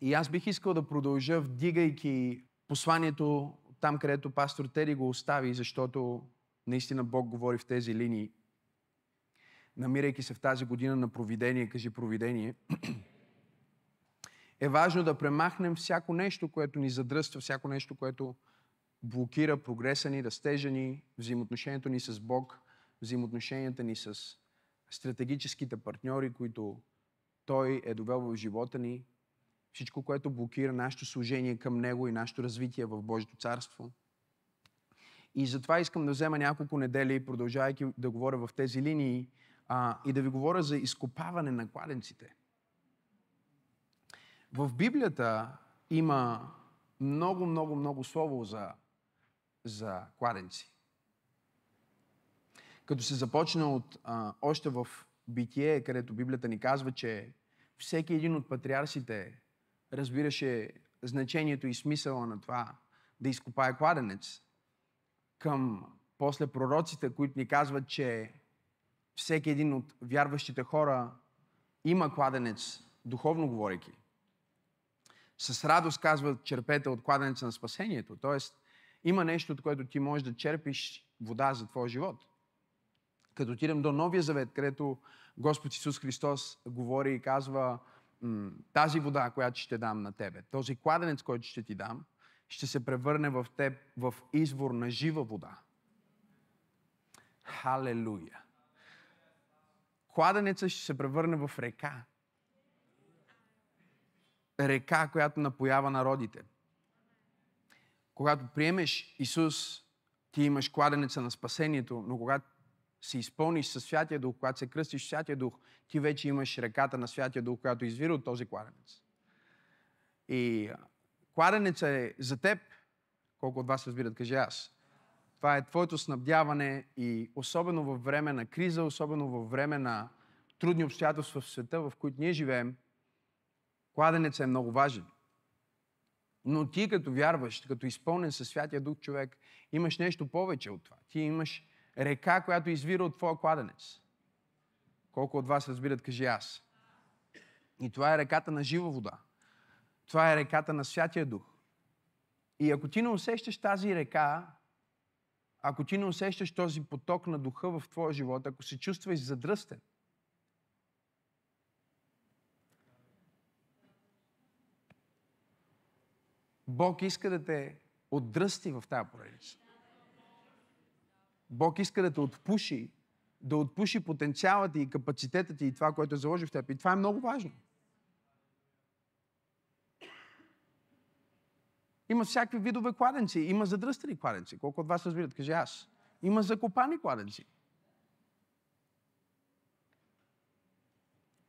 И аз бих искал да продължа, вдигайки посланието там, където пастор Тери го остави, защото наистина Бог говори в тези линии. Намирайки се в тази година на провидение, кажи провидение, е важно да премахнем всяко нещо, което ни задръства, всяко нещо, което блокира прогреса ни, растежа ни, взаимоотношението ни с Бог, взаимоотношенията ни с стратегическите партньори, които Той е довел в живота ни, всичко, което блокира нашето служение към Него и нашето развитие в Божието царство. И затова искам да взема няколко недели, продължавайки да говоря в тези линии, а, и да ви говоря за изкопаване на кладенците. В Библията има много, много, много слово за, за кладенци. Като се започна от а, още в Битие, където Библията ни казва, че всеки един от патриарсите разбираше значението и смисъла на това да изкопае кладенец, към после пророците, които ни казват, че всеки един от вярващите хора има кладенец, духовно говорейки. С радост казват, черпете от кладенеца на спасението. Тоест, има нещо, от което ти можеш да черпиш вода за твоя живот. Като отидем до Новия Завет, където Господ Исус Христос говори и казва, тази вода, която ще дам на тебе, този кладенец, който ще ти дам, ще се превърне в теб в извор на жива вода. Халелуя! Кладенеца ще се превърне в река. Река, която напоява народите. Когато приемеш Исус, ти имаш кладенеца на спасението, но когато се изпълниш със Святия Дух, когато се кръстиш Святия Дух, ти вече имаш реката на Святия Дух, която извира от този кладенец. И кладенеца е за теб, колко от вас разбират, кажи аз. Това е твоето снабдяване и особено във време на криза, особено във време на трудни обстоятелства в света, в които ние живеем, кладенеца е много важен. Но ти като вярваш, като изпълнен със Святия Дух човек, имаш нещо повече от това. Ти имаш река, която извира от твоя кладенец. Колко от вас разбират, кажи аз. И това е реката на жива вода. Това е реката на Святия Дух. И ако ти не усещаш тази река, ако ти не усещаш този поток на духа в твоя живот, ако се чувстваш задръстен, Бог иска да те отдръсти в тази поредица. Бог иска да те отпуши, да отпуши потенциалът ти и капацитета ти и това, което е заложи в теб. И това е много важно. Има всякакви видове кладенци. Има задръстени кладенци. Колко от вас разбират? Кажи аз. Има закопани кладенци.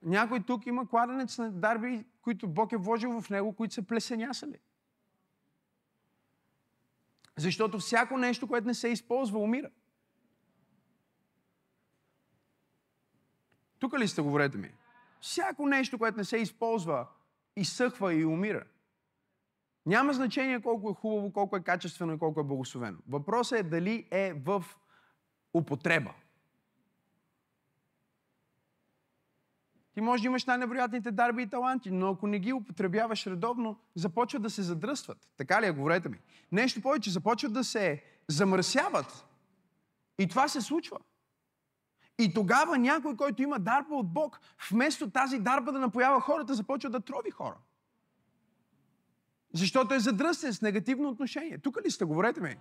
Някой тук има кладенец на дарби, които Бог е вложил в него, които са плесенясали. Защото всяко нещо, което не се използва, умира. Тук ли сте, говорете ми? Всяко нещо, което не се използва, изсъхва и умира. Няма значение колко е хубаво, колко е качествено и колко е благословено. Въпросът е дали е в употреба. Ти може да имаш най-невероятните дарби и таланти, но ако не ги употребяваш редовно, започват да се задръстват. Така ли е, говорете ми? Нещо повече, започват да се замърсяват. И това се случва. И тогава някой, който има дарба от Бог, вместо тази дарба да напоява хората, започва да трови хора. Защото е задръстен с негативно отношение. Тук ли сте? Говорете ми.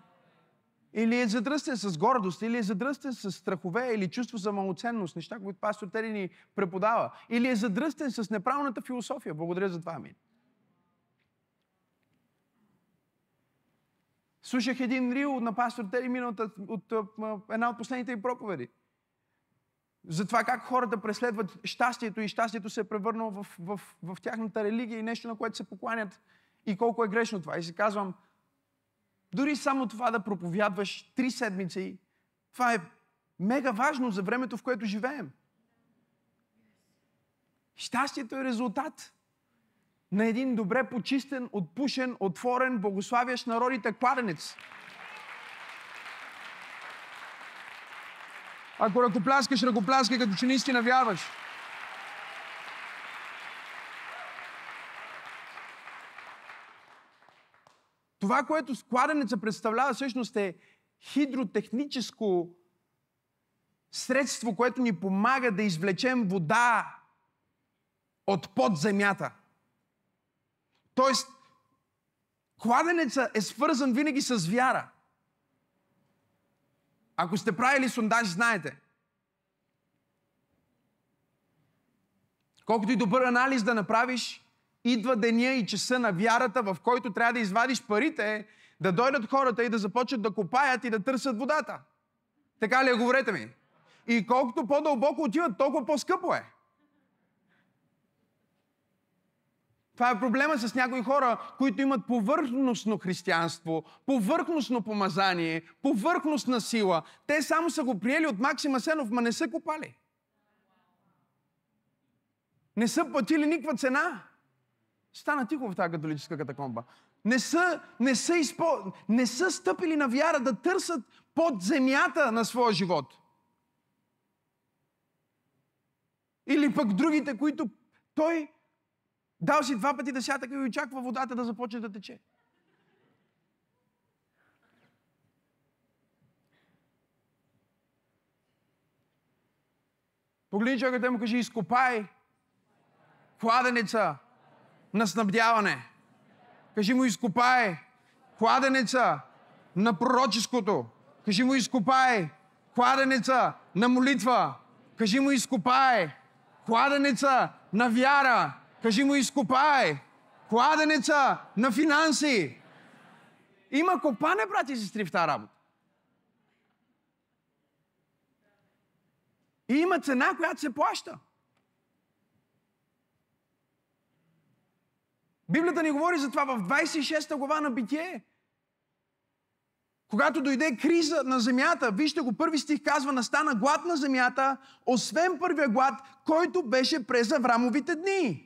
Или е задръстен с гордост, или е задръстен с страхове, или чувство за малоценност, неща, които пастор Тери ни преподава. Или е задръстен с неправилната философия. Благодаря за това, амин. Слушах един рил на пастор Тери миналата от, от, от една от последните им проповеди. За това как хората преследват щастието и щастието се е превърнало в, в, в, тяхната религия и нещо, на което се покланят и колко е грешно това. И си казвам, дори само това да проповядваш три седмици, това е мега важно за времето, в което живеем. Щастието е резултат на един добре почистен, отпушен, отворен, благославящ народите кладенец. Ако ръкопляскаш, ръкопляскай, като че наистина вярваш. Това, което кладенеца представлява, всъщност е хидротехническо средство, което ни помага да извлечем вода от под земята. Тоест, кладенеца е свързан винаги с вяра. Ако сте правили сондаж, знаете. Колкото и добър анализ да направиш, идва деня и часа на вярата, в който трябва да извадиш парите, да дойдат хората и да започнат да копаят и да търсят водата. Така ли е, говорете ми? И колкото по-дълбоко отиват, толкова по-скъпо е. Това е проблема с някои хора, които имат повърхностно християнство, повърхностно помазание, повърхностна сила. Те само са го приели от Максима Сенов, ма не са копали. Не са платили никаква цена. Стана тихо в тази католическа катакомба. Не са, не, са изпо... не са стъпили на вяра да търсят под земята на своя живот. Или пък другите, които той дал си два пъти да сятъка и очаква водата да започне да тече. Погледни човекът му кажи, изкопай кладенеца на снабдяване. Кажи му, изкопай кладенеца на пророческото. Кажи му, изкопай кладенеца на молитва. Кажи му, изкопай кладенеца на вяра. Кажи му, изкопай кладенеца на финанси. Има копане, брати и сестри, в тази работа. И има цена, която се плаща. Библията ни говори за това в 26 глава на Битие. Когато дойде криза на земята, вижте го, първи стих казва, настана глад на земята, освен първия глад, който беше през Аврамовите дни.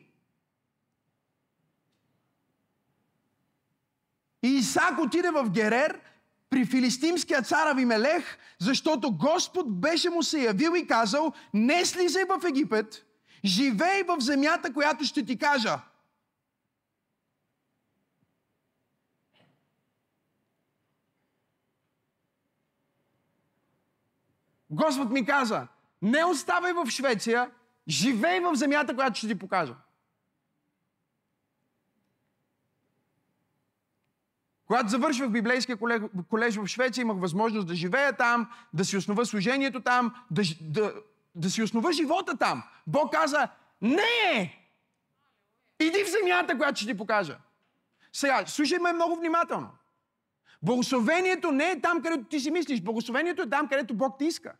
И Исак отиде в Герер при филистимския цар Авимелех, защото Господ беше му се явил и казал, не слизай в Египет, живей в земята, която ще ти кажа. Господ ми каза, не оставай в Швеция, живей в земята, която ще ти покажа. Когато завършвах библейския колеж в Швеция, имах възможност да живея там, да си основа служението там, да, да, да си основа живота там. Бог каза, не! Иди в земята, която ще ти покажа. Сега, слушай ме много внимателно. Благословението не е там, където ти си мислиш. Благословението е там, където Бог ти иска.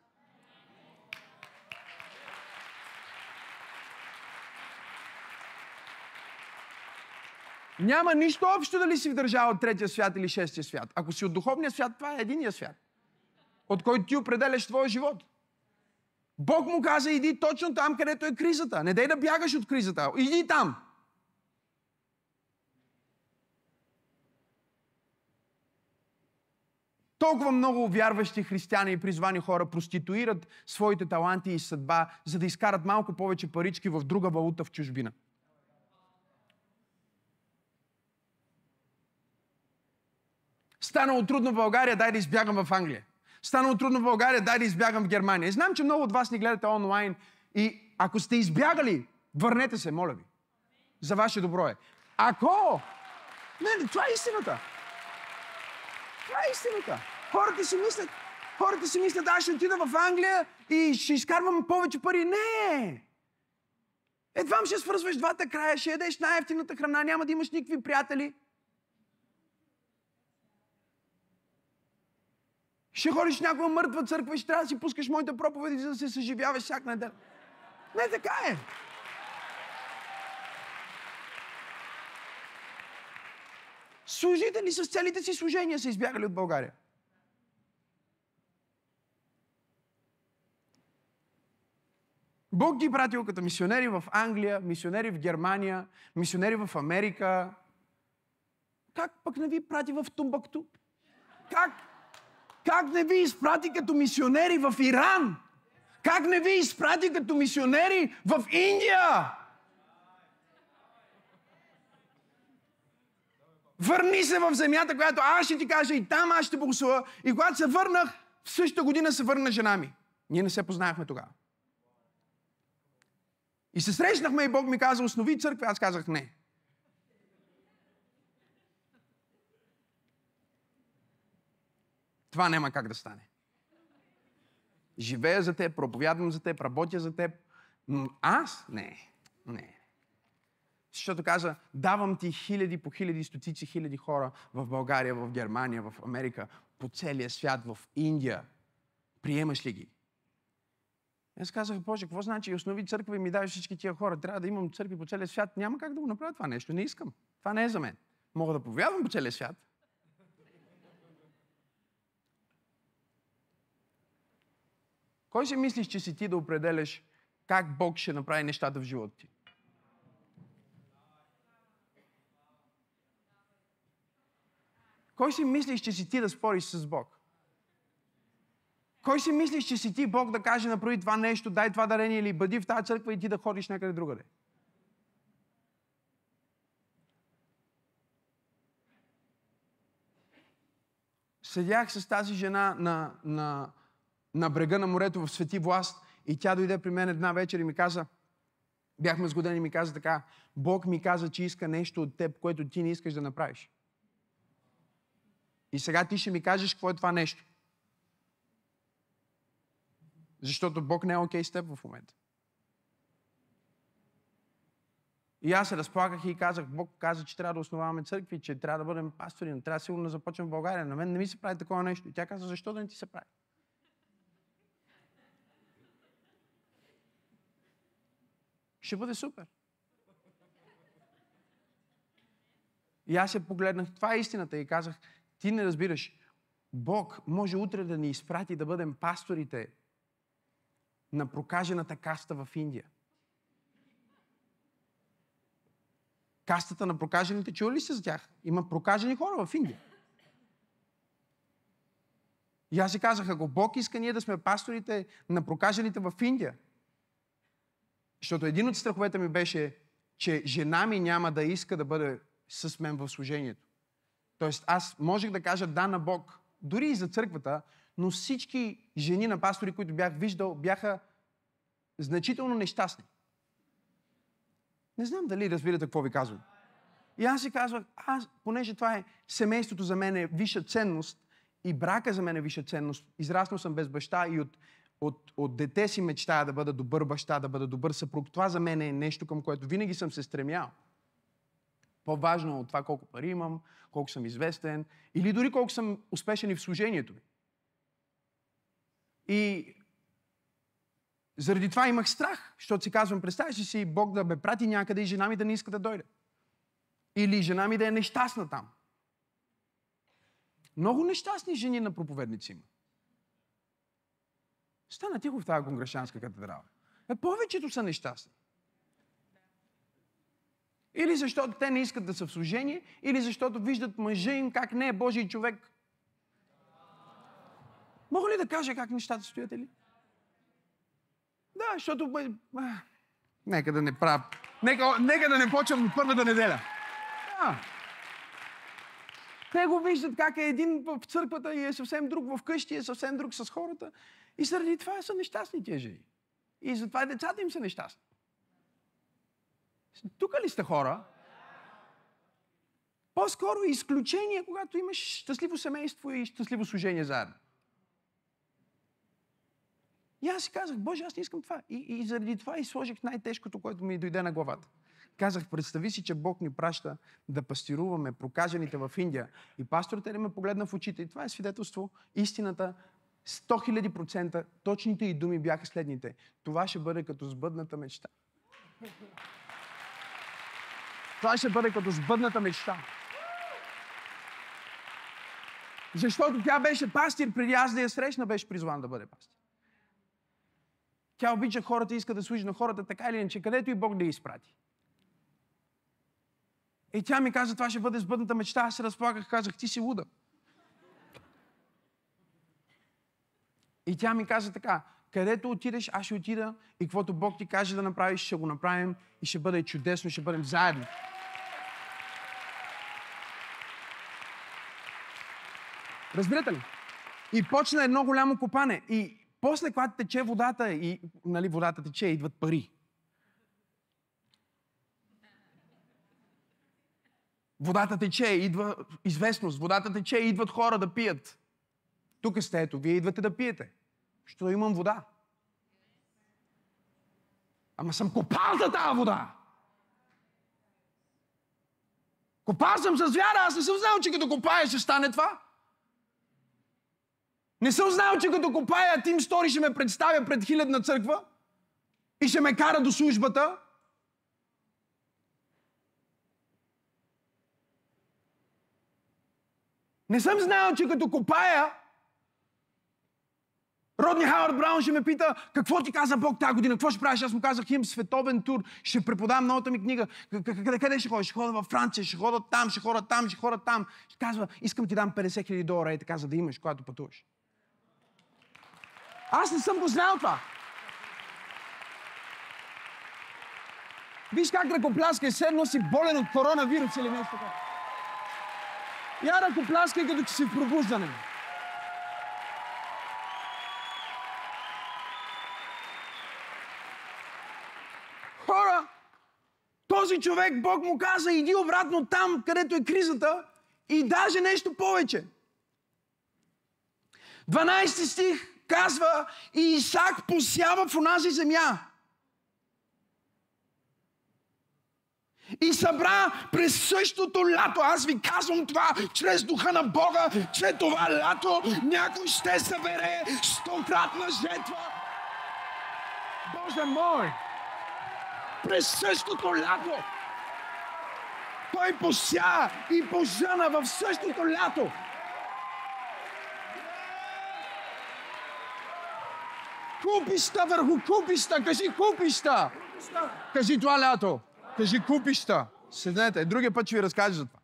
Няма нищо общо дали си в държава от третия свят или шестия свят. Ако си от духовния свят, това е единия свят, от който ти определяш твоя живот. Бог му каза, иди точно там, където е кризата. Не дай да бягаш от кризата. Иди там. Толкова много вярващи християни и призвани хора проституират своите таланти и съдба, за да изкарат малко повече парички в друга валута в чужбина. Станало трудно в България, дай да избягам в Англия. Станало трудно в България, дай да избягам в Германия. Знам, че много от вас ни гледате онлайн и ако сте избягали, върнете се, моля ви. За ваше добро е. Ако... Не, това е истината. Това е истината. Хората си мислят, хората си мислят, аз ще отида в Англия и ще изкарвам повече пари. Не! Едвам ще свързваш двата края, ще ядеш най-ефтината храна, няма да имаш никакви приятели. Ще ходиш в някаква мъртва църква и ще трябва да си пускаш моите проповеди, за да се съживяваш всяка неделя. Не, така е. Служители с целите си служения са избягали от България. Бог ги пратил като мисионери в Англия, мисионери в Германия, мисионери в Америка. Как пък не ви прати в Тумбакту? Как? Как не ви изпрати като мисионери в Иран? Как не ви изпрати като мисионери в Индия? Върни се в земята, която аз ще ти кажа и там аз ще благословя. И когато се върнах, в същата година се върна жена ми. Ние не се познахме тогава. И се срещнахме и Бог ми каза, основи църква. Аз казах не. Това няма как да стане. Живея за теб, проповядвам за теб, работя за теб. Но аз? Не. Не. Защото каза, давам ти хиляди по хиляди, стотици хиляди хора в България, в Германия, в Америка, по целия свят, в Индия. Приемаш ли ги? Аз казах, Боже, какво значи? Основи църква и ми даваш всички тия хора. Трябва да имам църкви по целия свят. Няма как да го направя това нещо. Не искам. Това не е за мен. Мога да повядвам по целия свят. Кой си мислиш, че си ти да определяш как Бог ще направи нещата в живота ти? Кой си мислиш, че си ти да спориш с Бог? Кой си мислиш, че си ти Бог да каже направи това нещо, дай това дарение или бъди в тази църква и ти да ходиш някъде другаде? Седях с тази жена на, на, на брега на морето в Свети Власт и тя дойде при мен една вечер и ми каза, бяхме сгодени и ми каза така, Бог ми каза, че иска нещо от теб, което ти не искаш да направиш. И сега ти ще ми кажеш какво е това нещо. Защото Бог не е окей okay с теб в момента. И аз се разплаках и казах, Бог каза, че трябва да основаваме църкви, че трябва да бъдем пастори, но трябва сигурно да започнем в България. На мен не ми се прави такова нещо. И тя каза, защо да не ти се прави? Ще бъде супер. И аз се погледнах, това е истината и казах, ти не разбираш. Бог може утре да ни изпрати да бъдем пасторите на прокажената каста в Индия. Кастата на прокажените, чули ли се за тях? Има прокажени хора в Индия. И аз си казах, ако Бог иска ние да сме пасторите на прокажените в Индия, защото един от страховете ми беше, че жена ми няма да иска да бъде с мен в служението. Тоест аз можех да кажа да на Бог, дори и за църквата, но всички жени на пастори, които бях виждал, бяха значително нещастни. Не знам дали разбирате какво ви казвам. И аз си казвах, аз, понеже това е семейството за мен е висша ценност и брака за мен е висша ценност, израснал съм без баща и от, от, от дете си мечтая да бъда добър баща, да бъда добър съпруг. Това за мен е нещо, към което винаги съм се стремял. По-важно от това колко пари имам, колко съм известен или дори колко съм успешен и в служението ми. И заради това имах страх, защото си казвам, представяш ли си Бог да ме прати някъде и жена ми да не иска да дойде. Или жена ми да е нещастна там. Много нещастни жени на проповедници има. Стана тихо в тази конгрешанска катедрала. Е, повечето са нещастни. Или защото те не искат да са в служение, или защото виждат мъжа им как не е Божий човек. Мога ли да кажа как нещата стоят ли? Да, защото... Нека да не правя... Нека, нека да не почвам от първата неделя. Да. Те го виждат как е един в църквата и е съвсем друг в къщи, е съвсем друг с хората. И заради това са нещастни тези жени. И затова и децата им са нещастни. Тук ли сте хора? По-скоро изключение, когато имаш щастливо семейство и щастливо служение заедно. И аз си казах, Боже, аз не искам това. И, и заради това и сложих най-тежкото, което ми дойде на главата. Казах, представи си, че Бог ни праща да пастируваме прокажените в Индия. И пасторът ме погледна в очите. И това е свидетелство. Истината 100 000 процента, точните и думи бяха следните. Това ще бъде като сбъдната мечта. Това ще бъде като сбъдната мечта. Защото тя беше пастир, преди аз да я срещна, беше призван да бъде пастир. Тя обича хората, иска да служи на хората така или иначе, където и Бог да я изпрати. И тя ми каза, това ще бъде сбъдната мечта. Аз се разплаках, казах, ти си луда. И тя ми каза така, където отидеш, аз ще отида и каквото Бог ти каже да направиш, ще го направим и ще бъде чудесно, ще бъдем заедно. Разбирате ли? И почна едно голямо копане. И после, когато тече водата, и нали, водата тече, идват пари. Водата тече, идва известност. Водата тече, идват хора да пият. Тук сте, ето, вие идвате да пиете. Що имам вода. Ама съм копал за тази вода. Копал съм с вяра, аз не съм знал, че като копая ще стане това. Не съм знал, че като копая Тим Стори ще ме представя пред хилядна църква и ще ме кара до службата. Не съм знал, че като копая Родни Хауърд Браун ще ме пита, какво ти каза Бог тази година, какво ще правиш? Аз му казах, имам световен тур, ще преподавам новата ми книга. Къде, къде ще ходиш? Ще ходя във Франция, ще ходя там, ще ходя там, ще ходя там. Ще казва, искам ти дам 50 хиляди долара, и така, за да имаш, когато пътуваш. Аз не съм го знал това. Виж как ръкопляска и седно си болен от коронавирус или нещо такова. Я ръкопляскай, като че си в пробуждане. Този човек, Бог му каза, иди обратно там, където е кризата и даже нещо повече. 12 стих казва, и Исак посява в онази земя. И събра през същото лято. Аз ви казвам това чрез духа на Бога, че това лято някой ще събере стократна жетва. Боже мой! През същото лято. Той пося и пожена в същото лято. Купища върху купища. Кажи купища. Кажи това лято. Кажи купища. Седнете. Другия път ще ви разкажа за това.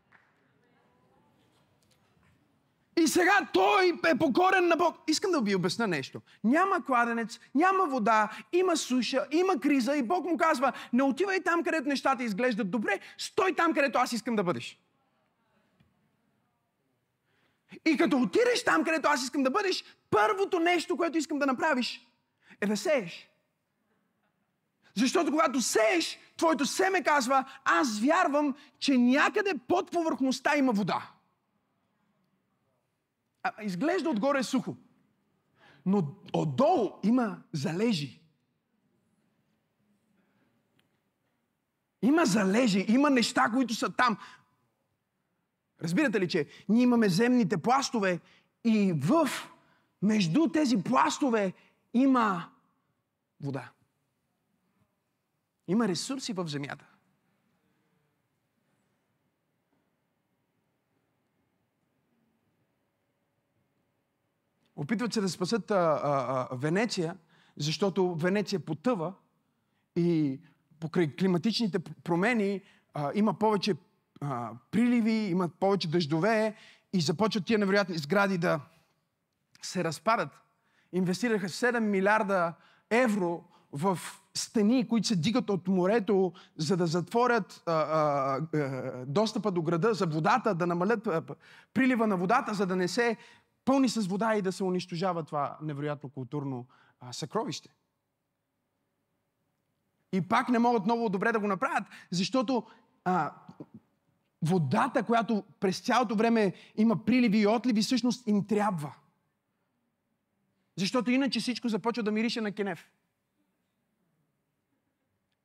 И сега той е покорен на Бог. Искам да ви обясня нещо. Няма кладенец, няма вода, има суша, има криза и Бог му казва, не отивай там, където нещата изглеждат добре, стой там, където аз искам да бъдеш. И като отидеш там, където аз искам да бъдеш, първото нещо, което искам да направиш, е да сееш. Защото когато сееш, твоето семе казва, аз вярвам, че някъде под повърхността има вода. Изглежда отгоре сухо. Но отдолу има залежи. Има залежи, има неща, които са там. Разбирате ли, че ние имаме земните пластове и в между тези пластове има вода. Има ресурси в земята. Опитват се да спасат а, а, Венеция, защото Венеция потъва и покрай климатичните промени а, има повече а, приливи, има повече дъждове и започват тия невероятни сгради да се разпадат. Инвестираха 7 милиарда евро в стени, които се дигат от морето, за да затворят а, а, а, достъпа до града, за водата, да намалят а, прилива на водата, за да не се пълни с вода и да се унищожава това невероятно културно а, съкровище. И пак не могат много добре да го направят, защото а, водата, която през цялото време има приливи и отливи, всъщност им трябва. Защото иначе всичко започва да мирише на кенев.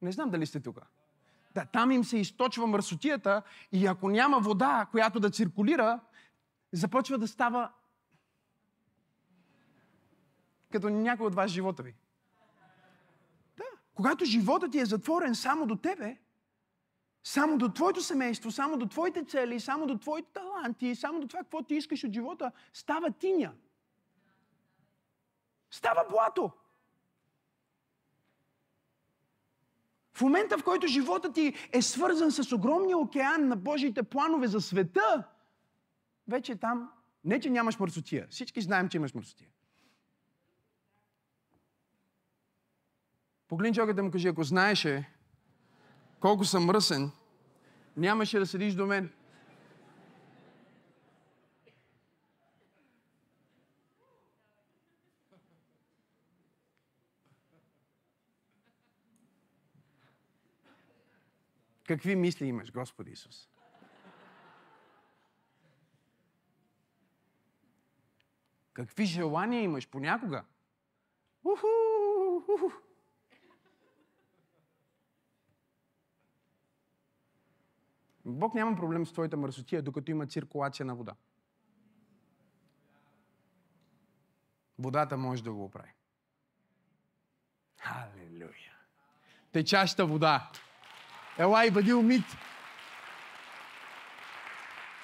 Не знам дали сте тук. Да, там им се източва мърсотията и ако няма вода, която да циркулира, започва да става като някой от вас живота ви. Да. Когато животът ти е затворен само до тебе, само до твоето семейство, само до твоите цели, само до твоите таланти, само до това, какво ти искаш от живота, става тиня. Става блато. В момента, в който живота ти е свързан с огромния океан на Божиите планове за света, вече там, не че нямаш мърсотия. Всички знаем, че имаш мърсотия. Погледни човека му кажи, ако знаеше колко съм мръсен, нямаше да седиш до мен. Какви мисли имаш, Господи Исус? Какви желания имаш понякога? Уху, уху. Бог няма проблем с твоята мърсотия, докато има циркулация на вода. Водата може да го оправи. Халелуя! Течаща вода. Елай, бъди умит.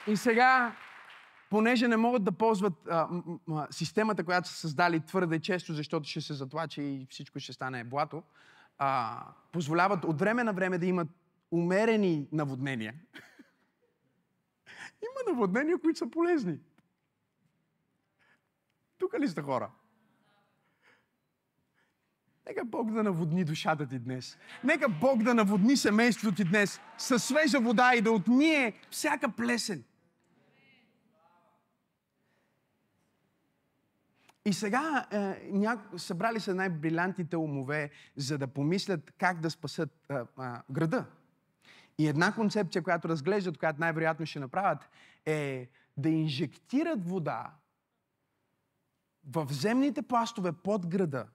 И сега, понеже не могат да ползват а, м- м- системата, която са създали твърде често, защото ще се затлачи и всичко ще стане блато, а, позволяват от време на време да имат умерени наводнения. Има наводнения, които са полезни. Тук ли сте хора? Нека Бог да наводни душата ти днес. Нека Бог да наводни семейството ти днес със свежа вода и да отмие всяка плесен. И сега е, ня... събрали се най-брилянтите умове, за да помислят как да спасат е, е, града. И една концепция, която разглеждат, която най-вероятно ще направят, е да инжектират вода в земните пластове под града.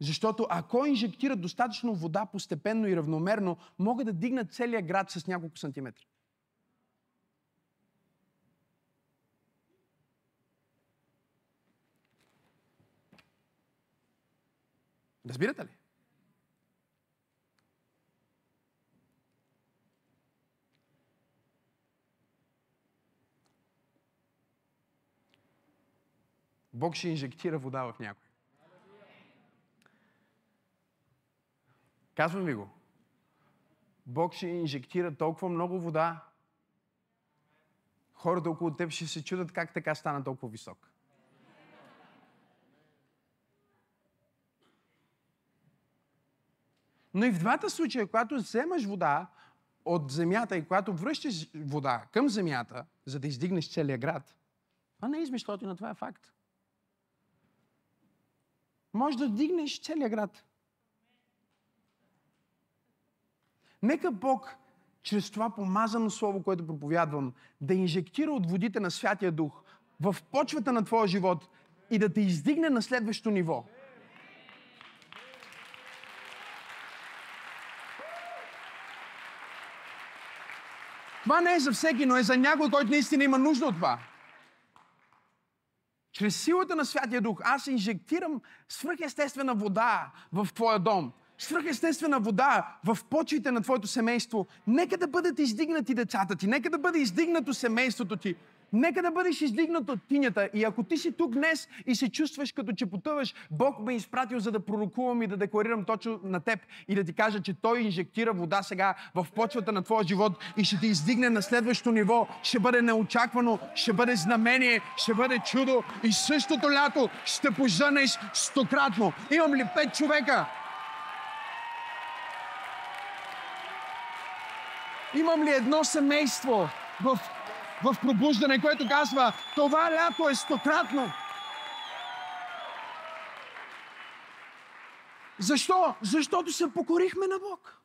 Защото ако инжектират достатъчно вода постепенно и равномерно, могат да дигнат целия град с няколко сантиметра. Разбирате ли? Бог ще инжектира вода в някой. Казвам ви го. Бог ще инжектира толкова много вода, хората около теб ще се чудат как така стана толкова висок. Но и в двата случая, когато вземаш вода от земята и когато връщаш вода към земята, за да издигнеш целия град, това не е измишлотина, това е факт. Може да дигнеш целия град. Нека Бог, чрез това помазано слово, което проповядвам, да инжектира от водите на Святия Дух в почвата на твоя живот и да те издигне на следващото ниво. Това не е за всеки, но е за някой, който наистина има нужда от това. Чрез силата на Святия Дух аз инжектирам свръхестествена вода в твоя дом. Свръхестествена вода в почвите на твоето семейство. Нека да бъдат издигнати децата ти. Нека да бъде издигнато семейството ти. Нека да бъдеш издигнат от тинята. И ако ти си тук днес и се чувстваш като че потъваш, Бог ме е изпратил за да пророкувам и да декларирам точно на теб и да ти кажа, че Той инжектира вода сега в почвата на твоя живот и ще те издигне на следващото ниво. Ще бъде неочаквано, ще бъде знамение, ще бъде чудо и същото лято ще пожънеш стократно. Имам ли пет човека? Имам ли едно семейство в в пробуждане, което казва, това лято е стократно. Защо? Защото се покорихме на Бог.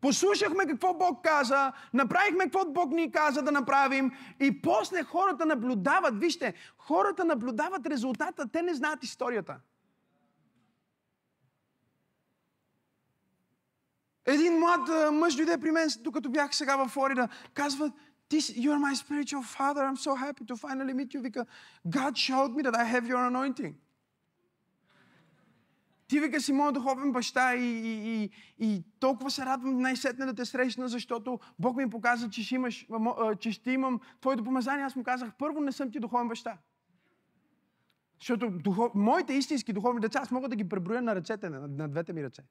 Послушахме какво Бог каза, направихме какво Бог ни каза да направим и после хората наблюдават. Вижте, хората наблюдават резултата, те не знаят историята. Един млад мъж дойде при мен, докато бях сега в Флорида. Казва, This, you are my spiritual father. I'm so happy to finally meet you. Вика, God showed me that I have your anointing. Ти вика си моят духовен баща и, и, и, и толкова се радвам най-сетне да те срещна, защото Бог ми показа, че ще, имаш, че ще имам твоето помазание. Аз му казах, първо не съм ти духовен баща. Защото духов... моите истински духовни деца, аз мога да ги преброя на ръцете, на, на двете ми ръце.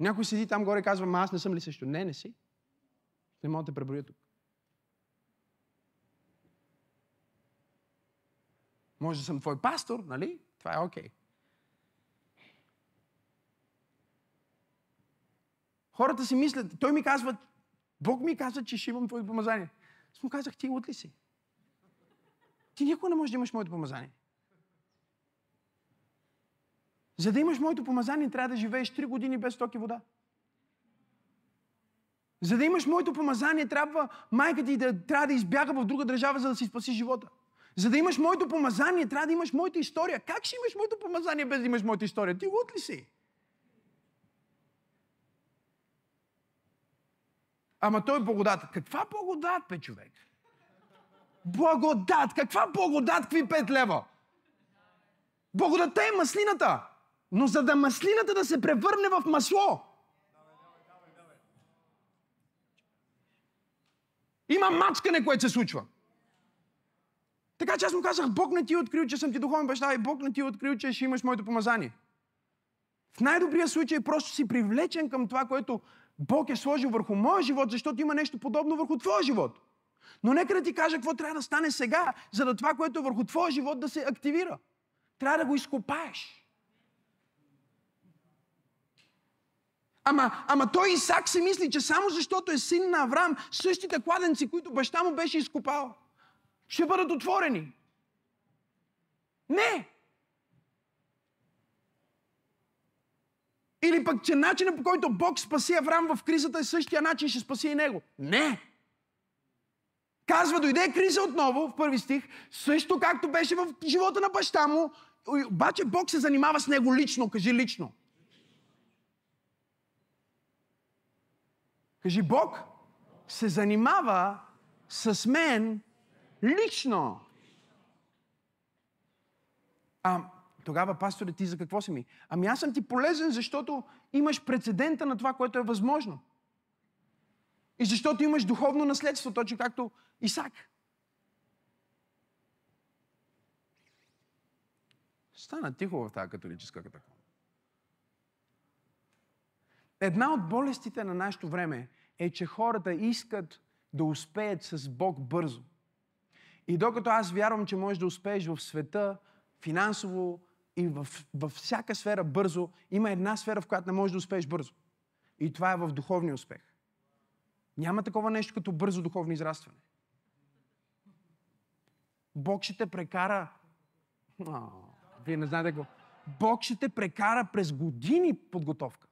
Някой седи там горе и казва, ма аз не съм ли също? Не, не си. Не мога да те преброя тук. Може да съм твой пастор, нали? Това е окей. Okay. Хората си мислят, той ми казва, Бог ми казва, че ще имам твоето помазание. Аз му казах, ти от ли си? Ти никога не можеш да имаш моето помазание. За да имаш моето помазание, трябва да живееш 3 години без токи вода. За да имаш моето помазание, трябва майка ти да, трябва да избяга в друга държава, за да си спаси живота. За да имаш моето помазание, трябва да имаш моята история. Как ще имаш моето помазание без да имаш моята история? Ти луд ли си? Ама той е благодат. Каква благодат, бе, човек? Благодат! Каква благодат? Какви пет лева? Благодата е маслината. Но за да маслината да се превърне в масло, има мачкане, което се случва. Така че аз му казах, Бог не ти е открил, че съм ти духовен баща и Бог не ти е открил, че ще имаш моето помазание. В най-добрия случай просто си привлечен към това, което Бог е сложил върху моя живот, защото има нещо подобно върху твоя живот. Но нека да ти кажа какво трябва да стане сега, за да това, което е върху твоя живот, да се активира. Трябва да го изкопаеш. Ама, ама той Исак се мисли, че само защото е син на Авраам, същите кладенци, които баща му беше изкопал, ще бъдат отворени. Не! Или пък, че начинът по който Бог спаси Авраам в кризата е същия начин, ще спаси и него. Не! Казва, дойде криза отново, в първи стих, също както беше в живота на баща му, обаче Бог се занимава с него лично. Кажи лично. Кажи, Бог се занимава с мен лично. А тогава, пасторе, ти за какво си ми? Ами аз съм ти полезен, защото имаш прецедента на това, което е възможно. И защото имаш духовно наследство, точно както Исак. Стана тихо в тази католическа катакомба. Една от болестите на нашето време е, че хората искат да успеят с Бог бързо. И докато аз вярвам, че можеш да успееш в света, финансово и във, във всяка сфера бързо, има една сфера, в която не можеш да успееш бързо. И това е в духовния успех. Няма такова нещо като бързо духовно израстване. Бог ще те прекара. О, вие не знаете го. Бог ще те прекара през години подготовка.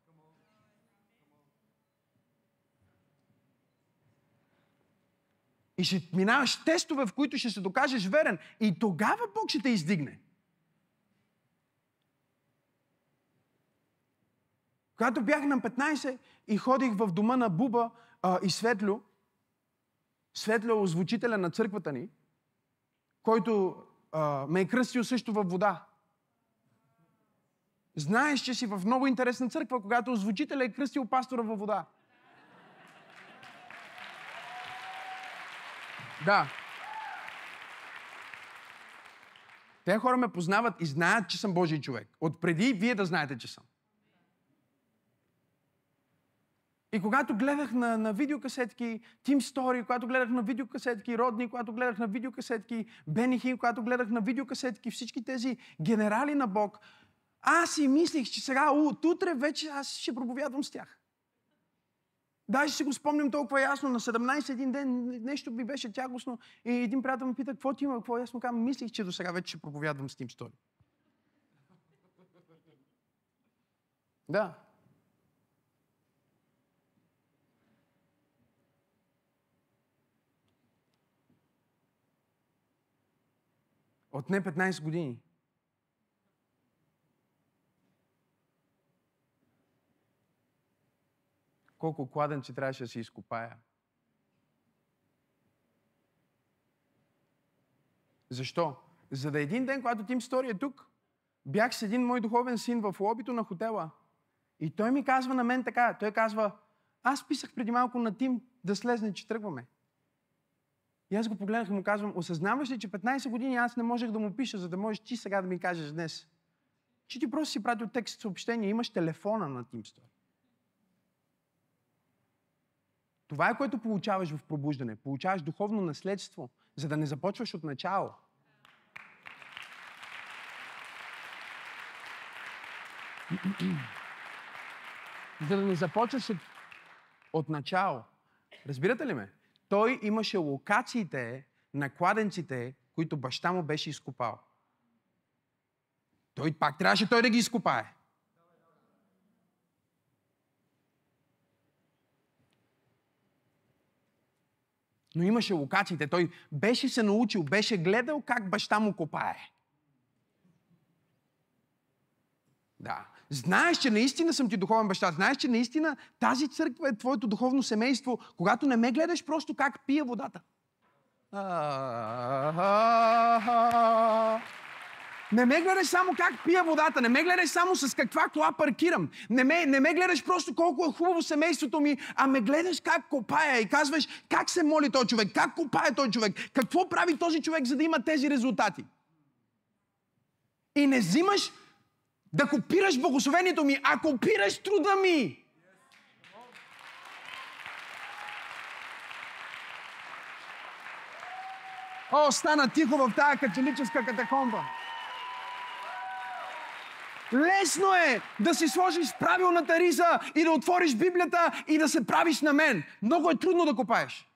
И ще минаваш тестове, в които ще се докажеш верен. И тогава Бог ще те издигне. Когато бях на 15 и ходих в дома на Буба а, и Светлю, Светлю е озвучителя на църквата ни, който а, ме е кръстил също във вода. Знаеш, че си в много интересна църква, когато озвучителя е кръстил пастора във вода. Да. Те хора ме познават и знаят, че съм Божий човек. От преди вие да знаете, че съм. И когато гледах на, на видеокасетки Team Story, когато гледах на видеокасетки Родни, когато гледах на видеокасетки Бенихин, когато гледах на видеокасетки всички тези генерали на Бог, аз си мислих, че сега утре вече аз ще проповядвам с тях. Даже си го спомням толкова ясно. На 17 един ден нещо ми беше тягостно и един приятел ме пита, какво ти има, какво? Аз му казвам, мислих, че до сега вече ще проповядвам с Team Story. Да. От не 15 години. Колко кладенци трябваше да си изкопая. Защо? За да един ден, когато Тим Стори е тук, бях с един мой духовен син в лобито на хотела. И той ми казва на мен така, той казва, аз писах преди малко на Тим да слезне, че тръгваме. И аз го погледнах и му казвам, осъзнаваш ли, че 15 години аз не можех да му пиша, за да можеш ти сега да ми кажеш днес, че ти просто си пратил текст съобщение, имаш телефона на Team Story. Това е което получаваш в пробуждане. Получаваш духовно наследство, за да не започваш от начало. за да не започваш от, от начало. Разбирате ли ме? той имаше локациите на кладенците, които баща му беше изкопал. Той пак трябваше той да ги изкопае. Но имаше локациите. Той беше се научил, беше гледал как баща му копае. Да. Знаеш, че наистина съм ти духовен баща. Знаеш, че наистина тази църква е твоето духовно семейство, когато не ме гледаш просто как пия водата. Не ме гледаш само как пия водата, не ме гледаш само с каква кола паркирам, не ме, не ме гледаш просто колко е хубаво семейството ми, а ме гледаш как копая и казваш как се моли този човек, как копае този човек, какво прави този човек, за да има тези резултати. И не взимаш да копираш благословението ми, а копираш труда ми. О, стана тихо в тази католическа катакомба. Лесно е да си сложиш правилната риза и да отвориш Библията и да се правиш на мен. Много е трудно да копаеш.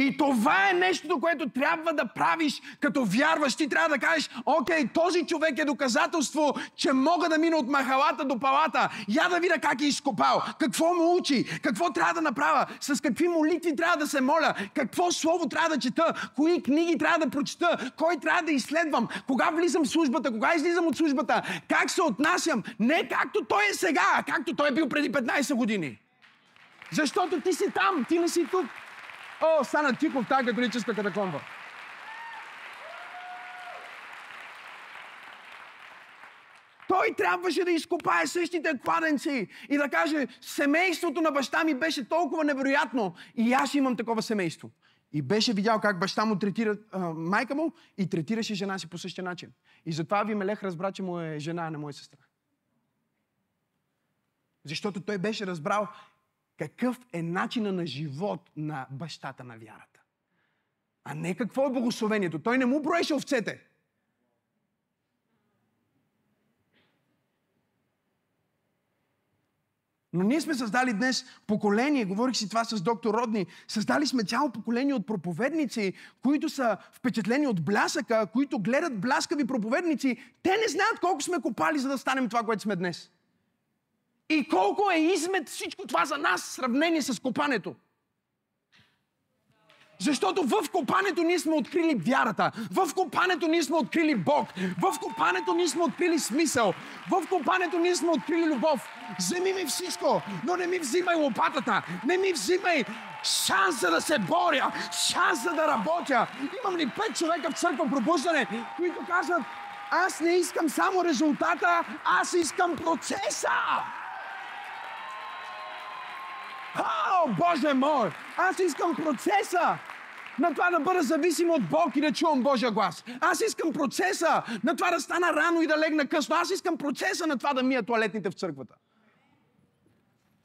И това е нещото, което трябва да правиш като вярваш. Ти трябва да кажеш, окей, този човек е доказателство, че мога да мина от махалата до палата. Я да видя как е изкопал, какво му учи, какво трябва да направя, с какви молитви трябва да се моля, какво слово трябва да чета, кои книги трябва да прочета, кой трябва да изследвам, кога влизам в службата, кога излизам от службата, как се отнасям. Не както той е сега, а както той е бил преди 15 години. Защото ти си там, ти не си тук. О, стана тихо в тази католическа катакомба. Той трябваше да изкопае същите кладенци и да каже, семейството на баща ми беше толкова невероятно и аз имам такова семейство. И беше видял как баща му третира а, майка му и третираше жена си по същия начин. И затова Вимелех разбра, че му е жена, а не моя сестра. Защото той беше разбрал какъв е начина на живот на бащата на вярата. А не какво е благословението. Той не му броеше овцете. Но ние сме създали днес поколение, говорих си това с доктор Родни, създали сме цяло поколение от проповедници, които са впечатлени от блясъка, които гледат бляскави проповедници. Те не знаят колко сме копали, за да станем това, което сме днес. И колко е измет всичко това за нас в сравнение с копането. Защото в копането ние сме открили вярата. В копането ние сме открили Бог. В копането ние сме открили смисъл. В копането ние сме открили любов. Вземи ми всичко, но не ми взимай лопатата. Не ми взимай шанса да се боря, шанса да работя. Имам ли пет човека в църква пробуждане, които казват, аз не искам само резултата, аз искам процеса. О, Боже мой! Аз искам процеса на това да бъда зависим от Бог и да чувам Божия глас. Аз искам процеса на това да стана рано и да легна късно. Аз искам процеса на това да мия туалетните в църквата.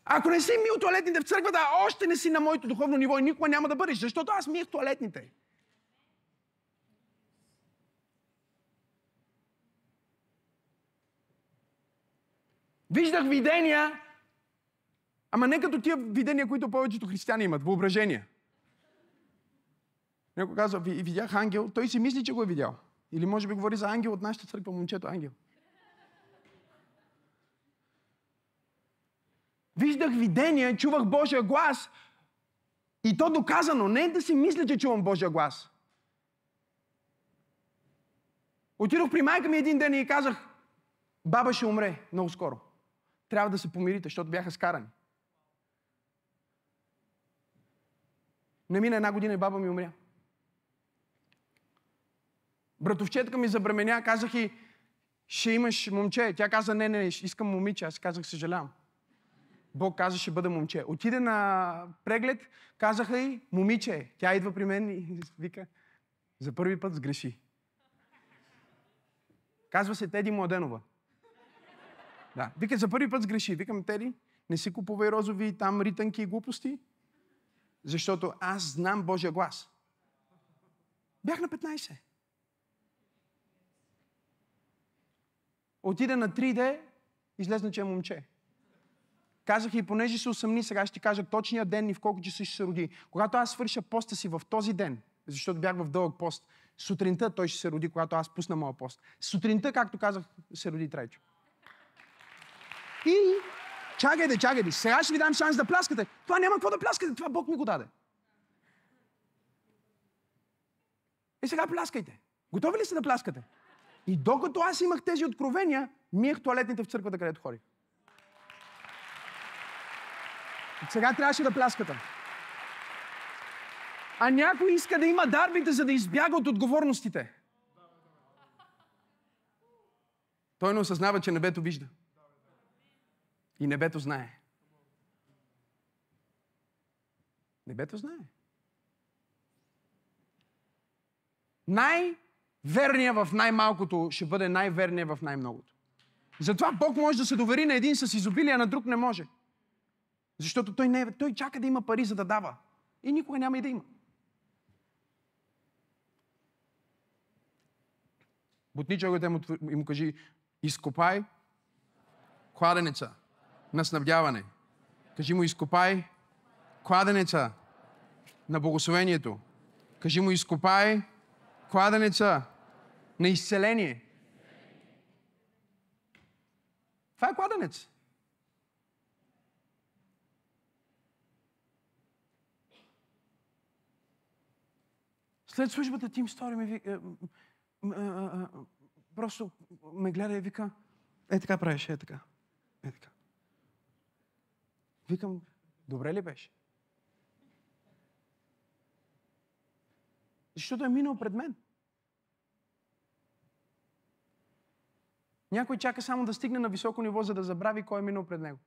Ако не си мил туалетните в църквата, още не си на моето духовно ниво и никога няма да бъдеш, защото аз миех туалетните. Виждах видения Ама не като тия видения, които повечето християни имат. Въображение. Някой казва, видях ангел, той си мисли, че го е видял. Или може би говори за ангел от нашата църква, момчето ангел. Виждах видения, чувах Божия глас. И то доказано. Не е да си мисля, че чувам Божия глас. Отидох при майка ми един ден и казах, баба ще умре много скоро. Трябва да се помирите, защото бяха скарани. Не мина една година и баба ми умря. Братовчетка ми забременя, казах и ще имаш момче. Тя каза, не, не, искам момиче. Аз казах, съжалявам. Бог каза, ще бъда момче. Отиде на преглед, казаха и момиче. Тя идва при мен и вика, за първи път сгреши. Казва се Теди Младенова. Да. Вика, за първи път сгреши. Викам, Теди, не си купувай розови там ританки и глупости. Защото аз знам Божия глас. Бях на 15. Отида на 3D, излезна, че е момче. Казах и понеже се усъмни, сега ще ти кажа точния ден и в колко часа ще се роди. Когато аз свърша поста си в този ден, защото бях в дълъг пост, сутринта той ще се роди, когато аз пусна моя пост. Сутринта, както казах, се роди Трайчо. И Чакайте, чакайте. Сега ще ви дам шанс да пляскате. Това няма какво да пляскате. Това Бог ми го даде. И сега пляскайте. Готови ли сте да пляскате? И докато аз имах тези откровения, миех туалетните в църквата, където ходих. Сега трябваше да пляскате. А някой иска да има дарбите, за да избяга от отговорностите. Той не осъзнава, че небето вижда. И небето знае. Небето знае. Най-верният в най-малкото ще бъде най-верният в най-многото. Затова Бог може да се довери на един с изобилие, а на друг не може. Защото той, не, той чака да има пари, за да дава. И никога няма и да има. Бутни човекът му, и му кажи, изкопай кладенеца на снабдяване. Кажи му, изкопай кладенеца на благословението. Кажи му, изкопай кладенеца на изцеление. Това е кладенец. След службата Тим Стори ми вика, просто ме гледа и вика, е така правиш, е така. Е така. Викам, добре ли беше? Защото е минал пред мен. Някой чака само да стигне на високо ниво, за да забрави кой е минал пред него.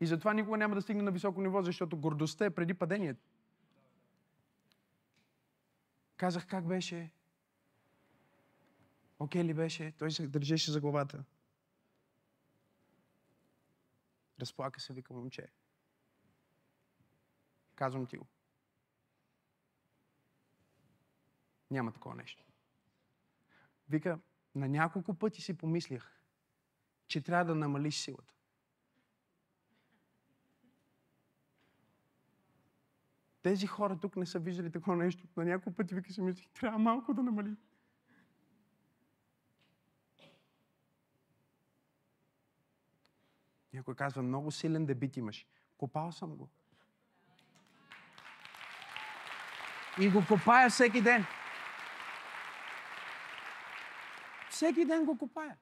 И затова никога няма да стигне на високо ниво, защото гордостта е преди падението. Казах как беше. Окей ли беше? Той се държеше за главата. Разплака се, вика момче. Казвам ти го. Няма такова нещо. Вика, на няколко пъти си помислях, че трябва да намалиш силата. Тези хора тук не са виждали такова нещо. На няколко пъти вика си мислих, трябва малко да намали. Някой казва, много силен дебит имаш. Копал съм го. И го копая всеки ден. Всеки ден го копая.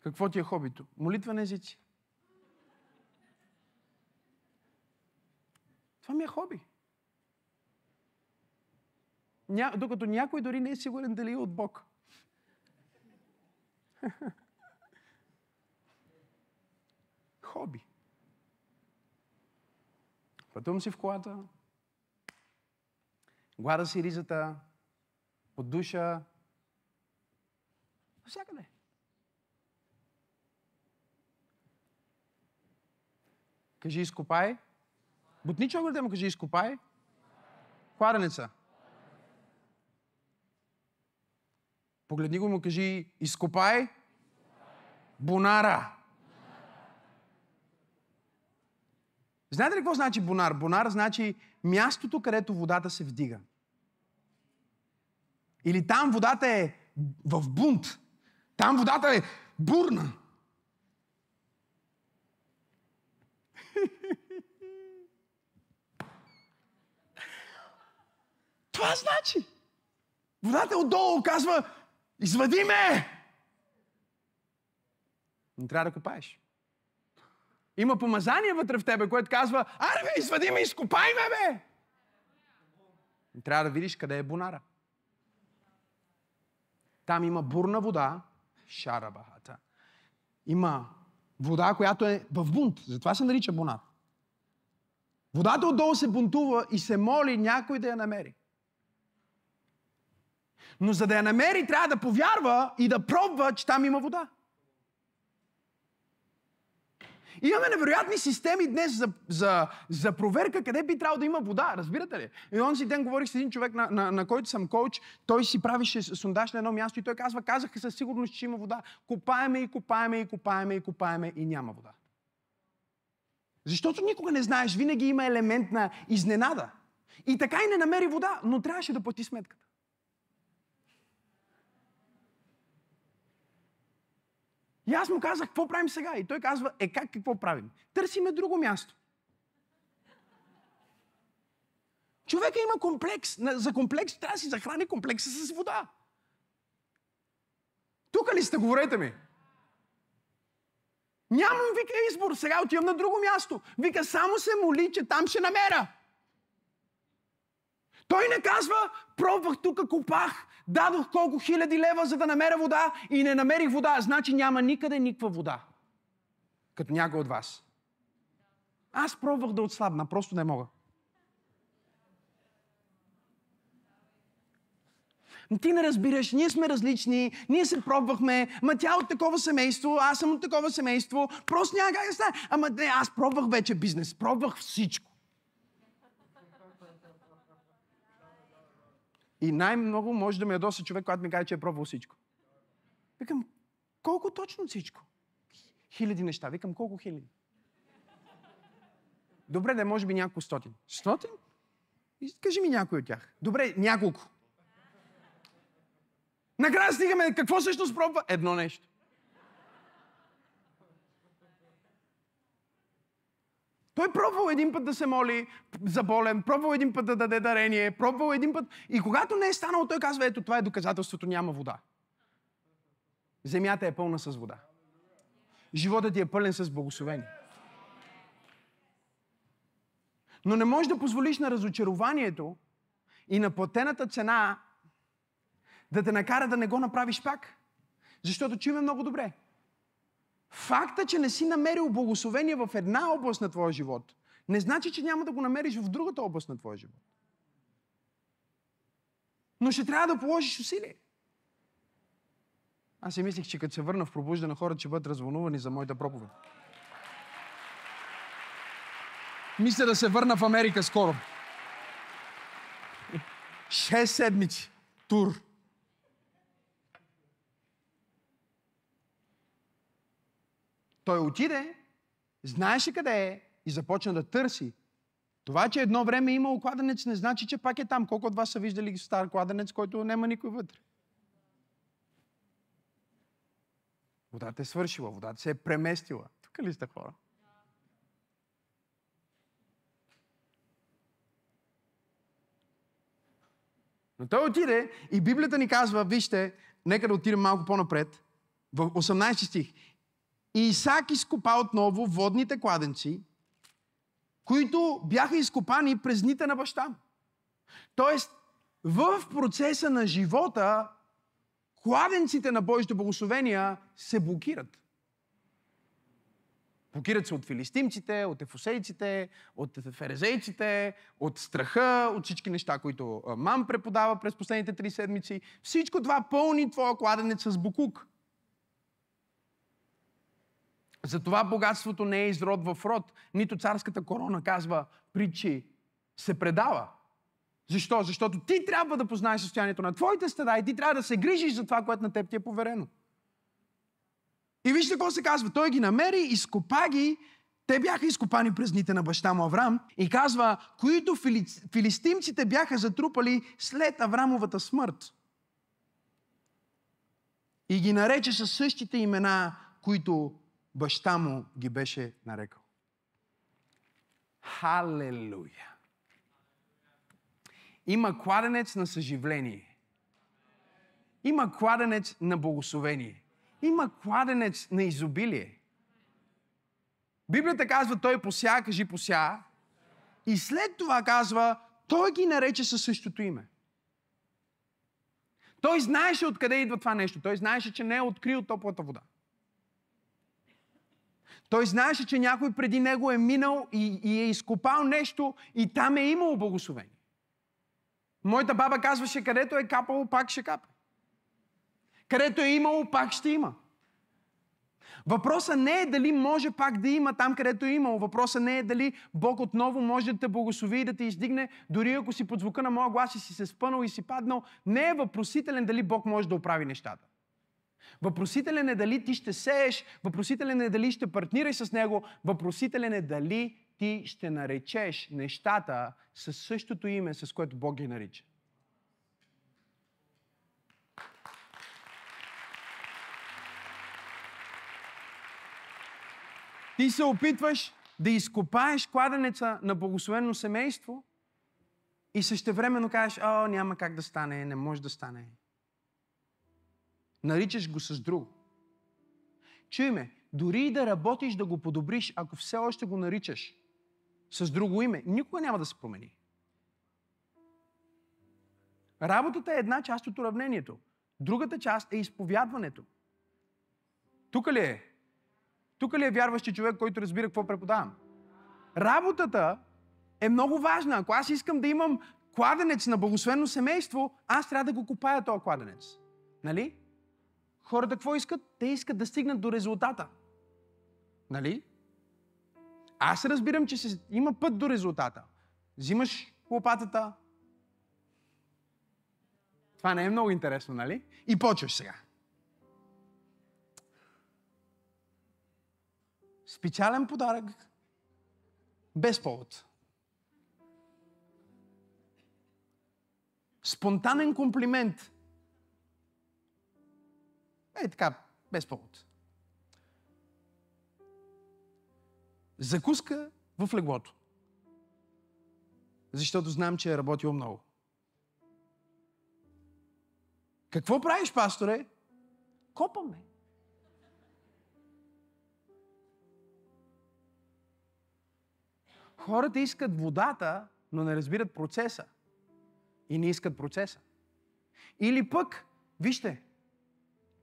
Какво ти е хобито? Молитва на езици. Това ми е хоби. Ня... Докато някой дори не е сигурен дали е от Бог. Хоби. Пътувам си в колата, глада си ризата, под душа, навсякъде. Кажи, изкопай. Бутни човек да му кажи, изкопай. Кладенеца. Погледни го му кажи, изкопай. Бунара. Знаете ли какво значи бунар? Бунар значи мястото, където водата се вдига. Или там водата е в бунт. Там водата е бурна. Това значи. Водата е отдолу казва, извади ме! Не трябва да копаеш. Има помазание вътре в тебе, което казва, аре бе, извади ме, изкопай ме, бе! Не трябва да видиш къде е бунара. Там има бурна вода, шарабахата. Има вода, която е в бунт. Затова се нарича бунар. Водата отдолу се бунтува и се моли някой да я намери. Но за да я намери, трябва да повярва и да пробва, че там има вода. Имаме невероятни системи днес за, за, за проверка къде би трябвало да има вода. Разбирате ли? И онзи ден говорих с един човек, на, на, на който съм коуч. Той си правише сондаж на едно място и той казва, казаха със сигурност, че има вода. Копаеме и копаеме и копаеме и копаеме и няма вода. Защото никога не знаеш, винаги има елемент на изненада. И така и не намери вода, но трябваше да плати сметката. И аз му казах, какво правим сега? И той казва, е как какво правим? Търсиме друго място. Човека има комплекс. За комплекс трябва да си захрани комплекса с вода. Тук ли сте, говорете ми? Нямам, вика, избор. Сега отивам на друго място. Вика, само се моли, че там ще намеря. Той не казва, пробвах тук, копах, дадох колко хиляди лева, за да намеря вода и не намерих вода. Значи няма никъде никаква вода. Като някой от вас. Аз пробвах да отслабна, просто не мога. Ти не разбираш, ние сме различни, ние се пробвахме, ма тя от такова семейство, аз съм от такова семейство, просто няма как да стане. Ама не, аз пробвах вече бизнес, пробвах всичко. И най-много може да ме ядоса човек, когато ми каже, че е пробвал всичко. Викам, колко точно всичко? Хиляди неща. Викам, колко хиляди? Добре, да може би няколко стотин. Стотин? Кажи ми някой от тях. Добре, няколко. Накрая стигаме, какво също спробва? Едно нещо. Той пробвал един път да се моли за болен, пробвал един път да даде дарение, пробвал един път. И когато не е станало, той казва, ето това е доказателството, няма вода. Земята е пълна с вода. Животът ти е пълен с благословение. Но не можеш да позволиш на разочарованието и на платената цена да те накара да не го направиш пак. Защото чуме много добре. Факта, че не си намерил благословение в една област на твоя живот, не значи, че няма да го намериш в другата област на твоя живот. Но ще трябва да положиш усилие. Аз си мислих, че като се върна в пробуждане, хората ще бъдат развълнувани за моята проповед. Мисля да се върна в Америка скоро. Шест седмици. Тур. Той отиде, знаеше къде е и започна да търси. Това, че едно време е имал кладенец, не значи, че пак е там. Колко от вас са виждали стар кладенец, който няма никой вътре? Водата е свършила, водата се е преместила. Тук ли сте хора? Но той отиде и Библията ни казва, вижте, нека да отидем малко по-напред, в 18 стих. И Исак изкопа отново водните кладенци, които бяха изкопани през дните на баща. Тоест, в процеса на живота, кладенците на Божите благословения се блокират. Блокират се от филистимците, от ефосейците, от ферезейците, от страха, от всички неща, които мам преподава през последните три седмици. Всичко това пълни твоя кладенец с букук. Затова богатството не е изрод в род. Нито царската корона казва притчи. Се предава. Защо? Защото ти трябва да познаеш състоянието на твоите стада и ти трябва да се грижиш за това, което на теб ти е поверено. И вижте какво се казва. Той ги намери, изкопа ги. Те бяха изкопани през дните на баща му Аврам. И казва, които фили... филистимците бяха затрупали след Аврамовата смърт. И ги нарече със същите имена, които баща му ги беше нарекал. Халелуя! Има кладенец на съживление. Има кладенец на благословение. Има кладенец на изобилие. Библията казва, той пося, кажи пося. И след това казва, той ги нарече със същото име. Той знаеше откъде идва това нещо. Той знаеше, че не е открил топлата вода. Той знаеше, че някой преди него е минал и, и е изкопал нещо и там е имало благословение. Моята баба казваше, където е капало, пак ще капе. Където е имало, пак ще има. Въпросът не е дали може пак да има там, където е имало. Въпросът не е дали Бог отново може да те благослови и да те издигне, дори ако си под звука на моя глас и си се спънал и си паднал. Не е въпросителен дали Бог може да оправи нещата. Въпросителен е дали ти ще сееш, въпросителен е дали ще партнираш с него, въпросителен е дали ти ще наречеш нещата със същото име, с което Бог ги нарича. Ти се опитваш да изкопаеш кладенеца на благословено семейство и същевременно кажеш, о, няма как да стане, не може да стане. Наричаш го с друго. Чуй ме, дори и да работиш да го подобриш, ако все още го наричаш с друго име, никога няма да се промени. Работата е една част от уравнението. Другата част е изповядването. Тук ли е? Тук ли е вярващи човек, който разбира какво преподавам? Работата е много важна. Ако аз искам да имам кладенец на благословено семейство, аз трябва да го купая този кладенец. Нали? Хората какво искат? Те искат да стигнат до резултата. Нали? Аз разбирам, че се, има път до резултата. Взимаш лопатата. Това не е много интересно, нали? И почваш сега. Специален подарък. Без повод. Спонтанен комплимент. Е така, без повод. Закуска в леглото. Защото знам, че е работил много. Какво правиш, пасторе? Копаме. Хората искат водата, но не разбират процеса. И не искат процеса. Или пък, вижте,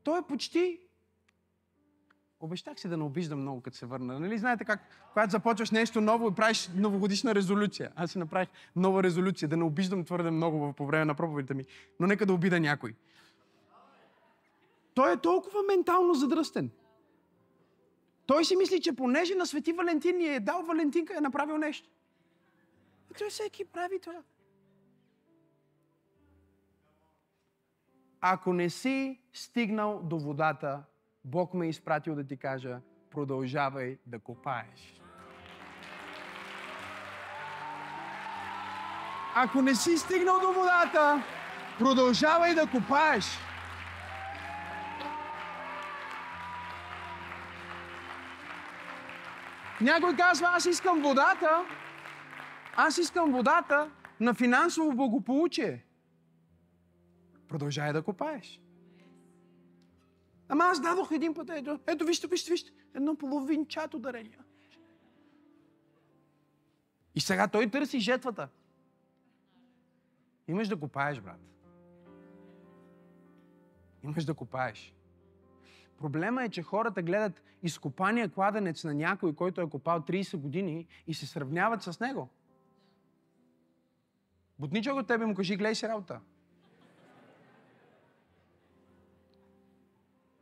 той е почти... Обещах се да не обиждам много, като се върна. Нали знаете как, когато започваш нещо ново и правиш новогодишна резолюция. Аз си направих нова резолюция, да не обиждам твърде много по време на проповедите ми. Но нека да обида някой. Той е толкова ментално задръстен. Той си мисли, че понеже на Свети Валентин ни е дал Валентинка, е направил нещо. Той всеки прави това. Ако не си стигнал до водата, Бог ме е изпратил да ти кажа, продължавай да копаеш. Ако не си стигнал до водата, продължавай да копаеш. Някой казва, аз искам водата, аз искам водата на финансово благополучие. Продължай да копаеш. Ама аз дадох един път, ето, ето вижте, вижте, вижте, едно половинчато дарение. И сега той търси жетвата. Имаш да копаеш, брат. Имаш да копаеш. Проблема е, че хората гледат изкопания кладенец на някой, който е копал 30 години и се сравняват с него. Бутничок от тебе му кажи, гледай си работа.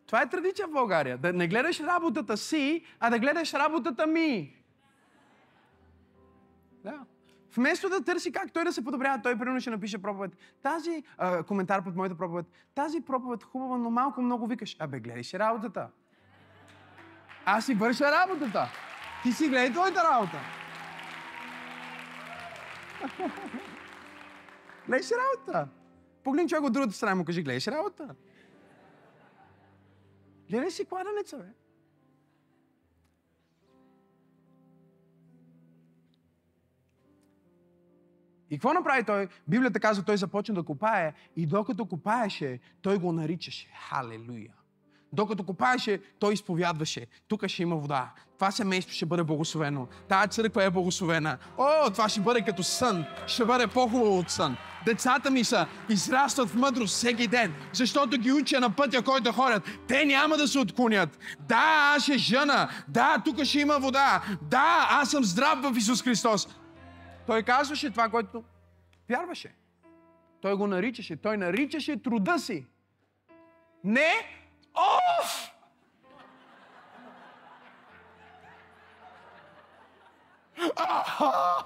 Това е традиция в България. Да не гледаш работата си, а да гледаш работата ми. Да. Вместо да търси как той да се подобрява, той примерно ще напише проповед. Тази, а, коментар под моята проповед. Тази проповед хубава, но малко много викаш. Абе, гледай си работата. Аз си върша работата. Ти си гледай твоята работа. гледай си работа. Погледни човек от другата страна му кажи, гледай си работа. Гледай си кладенеца, бе. И какво направи той? Библията казва, той започна да копае и докато копаеше, той го наричаше. Халелуя. Докато копаеше, той изповядваше. Тук ще има вода. Това семейство ще бъде благословено. Тая църква е благословена. О, това ще бъде като сън. Ще бъде по-хубаво от сън. Децата ми са, израстват в мъдрост всеки ден, защото ги уча на пътя, който ходят. Те няма да се отклонят. Да, аз ще жена. Да, тук ще има вода. Да, аз съм здрав в Исус Христос. Той казваше това, което вярваше. Той го наричаше. Той наричаше труда си. Не оф! Аха!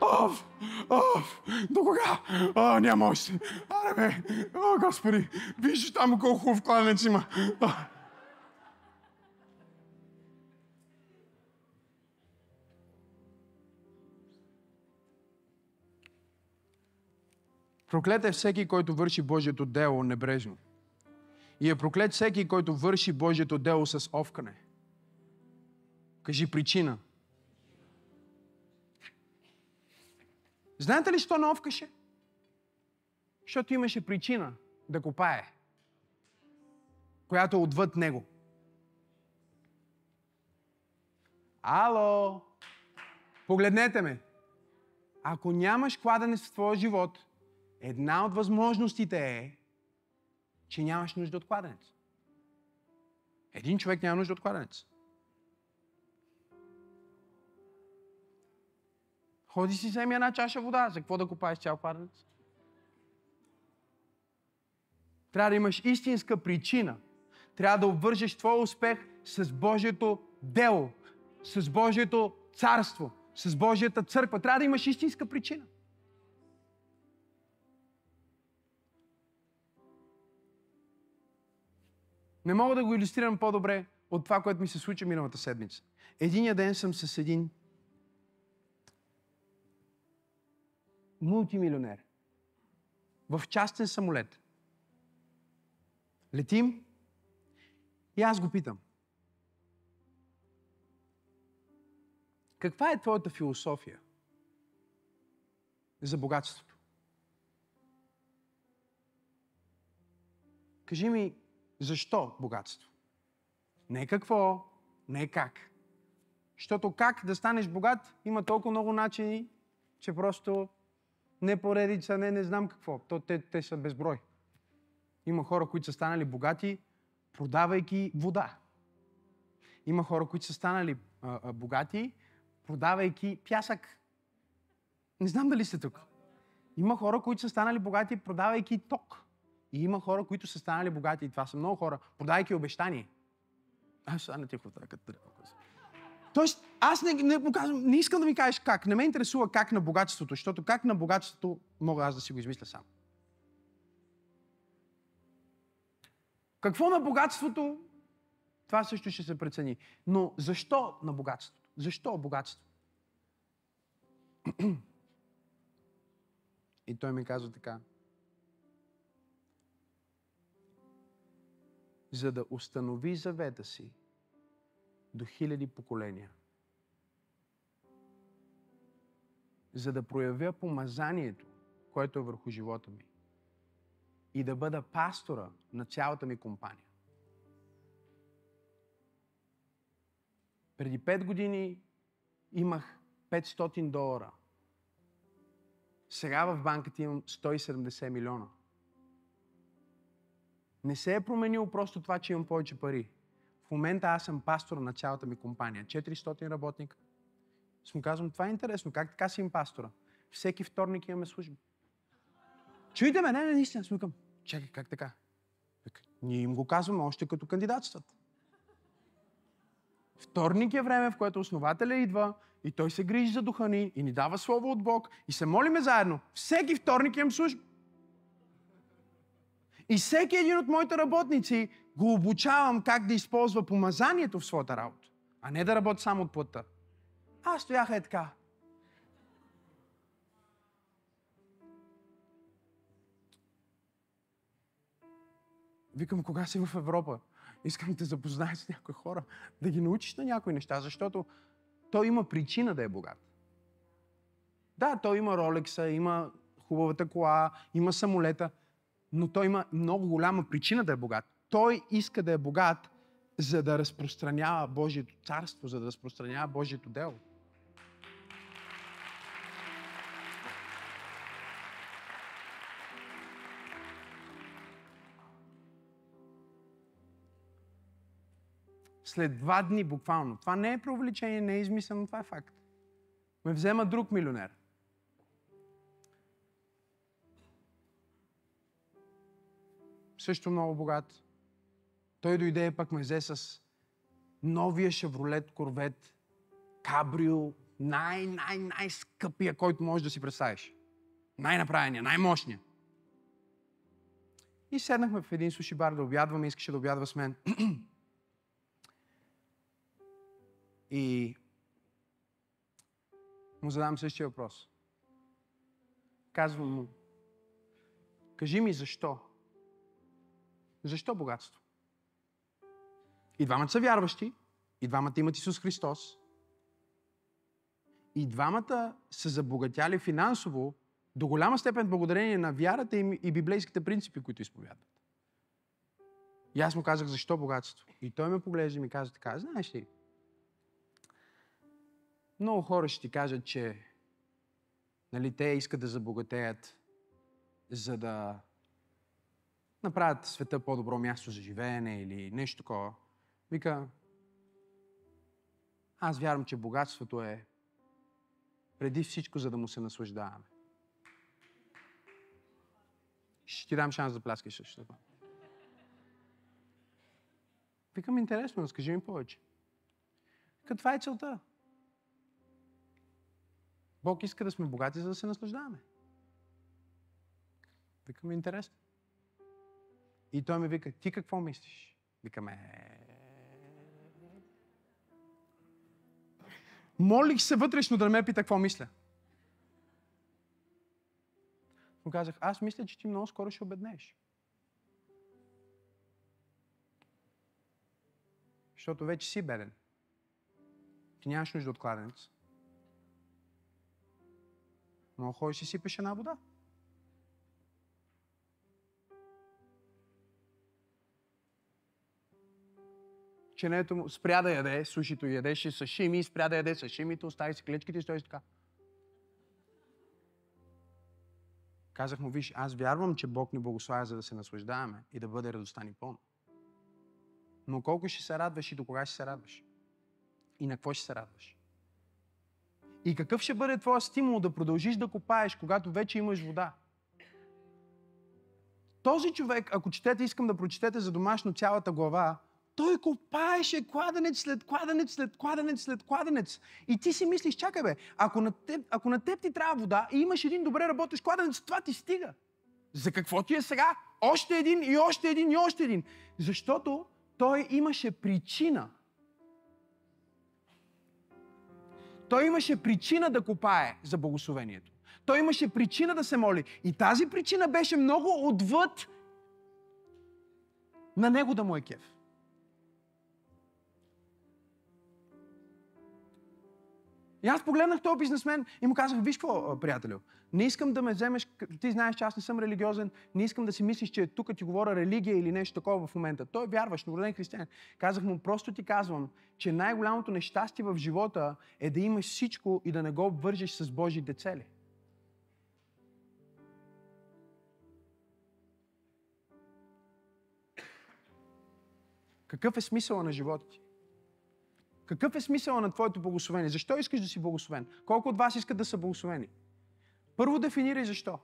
Оф! Оф! До кога? А, няма още. Аре бе! О, Господи! Виж там колко хубав кладенец има. А. Проклет е всеки, който върши Божието дело небрежно. И е проклет всеки, който върши Божието дело с овкане. Кажи причина. Знаете ли, що не овкаше? Защото имаше причина да копае, която е отвъд него. Ало! Погледнете ме. Ако нямаш кладенец в твоя живот, една от възможностите е, че нямаш нужда от кладенец. Един човек няма нужда от кладенец. Ходи си вземи една чаша вода. За какво да купаеш цял кладенец? Трябва да имаш истинска причина. Трябва да обвържеш твоя успех с Божието дело, с Божието царство, с Божията църква. Трябва да имаш истинска причина. Не мога да го иллюстрирам по-добре от това, което ми се случи миналата седмица. Единия ден съм с един мултимилионер в частен самолет. Летим и аз го питам. Каква е твоята философия за богатството? Кажи ми, защо богатство? Не какво, не как. Защото как да станеш богат, има толкова много начини, че просто не поредица, не, не знам какво. То, те, те са безброй. Има хора, които са станали богати, продавайки вода. Има хора, които са станали а, а, богати, продавайки пясък. Не знам дали сте тук. Има хора, които са станали богати, продавайки ток. И има хора, които са станали богати, и това са много хора, продавайки обещание. Аз стана тихо така, като. Тоест, аз не, не, показвам, не искам да ми кажеш как. Не ме интересува как на богатството, защото как на богатството мога аз да си го измисля сам. Какво на богатството? Това също ще се прецени. Но защо на богатството? Защо богатство? И той ми казва така. За да установи завета си до хиляди поколения. За да проявя помазанието, което е върху живота ми. И да бъда пастора на цялата ми компания. Преди 5 години имах 500 долара. Сега в банката имам 170 милиона. Не се е променило просто това, че имам повече пари. В момента аз съм пастор на цялата ми компания. 400 работника. С му казвам, това е интересно. Как така си им пастора? Всеки вторник имаме служба. Чуйте ме, не, не, наистина. Смукам. Чакай, как така? Ние им го казваме още като кандидатстват. Вторник е време, в което основателя идва и той се грижи за духа ни и ни дава слово от Бог и се молиме заедно. Всеки вторник имам служба. И всеки един от моите работници го обучавам как да използва помазанието в своята работа, а не да работи само от плътта. Аз стоях е така. Викам, кога си в Европа? Искам да те запозная с някои хора, да ги научиш на някои неща, защото той има причина да е богат. Да, той има Ролекса, има хубавата кола, има самолета, но той има много голяма причина да е богат. Той иска да е богат, за да разпространява Божието царство, за да разпространява Божието дело. След два дни, буквално. Това не е преувеличение, не е измислено, това е факт. Ме взема друг милионер. Също много богат. Той дойде и пък ме взе с новия Шевролет Корвет, Кабрио, най-най-най-скъпия, който можеш да си представиш. Най-направения, най-мощния. И седнахме в един суши бар да обядваме, искаше да обядва с мен. И му задам същия въпрос. Казвам му, Кажи ми защо? Защо богатство? И двамата са вярващи, и двамата имат Исус Христос. И двамата са забогатяли финансово до голяма степен благодарение на вярата им и библейските принципи, които изповядват. И аз му казах, защо богатство? И той ме поглежда и ми каза така, знаеш ли, много хора ще ти кажат, че нали, те искат да забогатеят, за да направят света по-добро място за живеене или нещо такова. Вика, аз вярвам, че богатството е преди всичко, за да му се наслаждаваме. Ще ти дам шанс да пляскаш също това. Викам, интересно, разкажи ми повече. Каква е целта? Бог иска да сме богати, за да се наслаждаваме. Викам, интересно. И той ми вика, ти какво мислиш? Викаме, Молих се вътрешно да не ме пита какво мисля. Му казах, аз мисля, че ти много скоро ще обеднеш. Защото вече си беден. Ти нямаш нужда от кладенец. Но ходиш и сипеш една вода. Ченето му спря да яде, сушито ядеше сашими, спря да яде сашимите, остави си клечките и стои така. Казах му, виж, аз вярвам, че Бог ни благославя, за да се наслаждаваме и да бъде радостта ни пълна. Но колко ще се радваш и до кога ще се радваш? И на какво ще се радваш? И какъв ще бъде твоя стимул да продължиш да копаеш, когато вече имаш вода? Този човек, ако четете, искам да прочетете за домашно цялата глава, той копаеше кладенец след кладенец, след кладенец, след кладенец. И ти си мислиш, чакай бе, ако на теб, ако на теб ти трябва вода и имаш един добре работещ кладенец, това ти стига. За какво ти е сега? Още един и още един и още един. Защото той имаше причина. Той имаше причина да копае за благословението. Той имаше причина да се моли. И тази причина беше много отвъд на него да му е кеф. И аз погледнах този бизнесмен и му казах, виж какво, приятелю, не искам да ме вземеш, ти знаеш, че аз не съм религиозен, не искам да си мислиш, че тук ти говоря религия или нещо такова в момента. Той е вярващ, новороден християн. Казах му, просто ти казвам, че най-голямото нещастие в живота е да имаш всичко и да не го обвържеш с Божите цели. Какъв е смисъл на живота ти? Какъв е смисъл на твоето благословение? Защо искаш да си благословен? Колко от вас искат да са благословени? Първо дефинирай защо.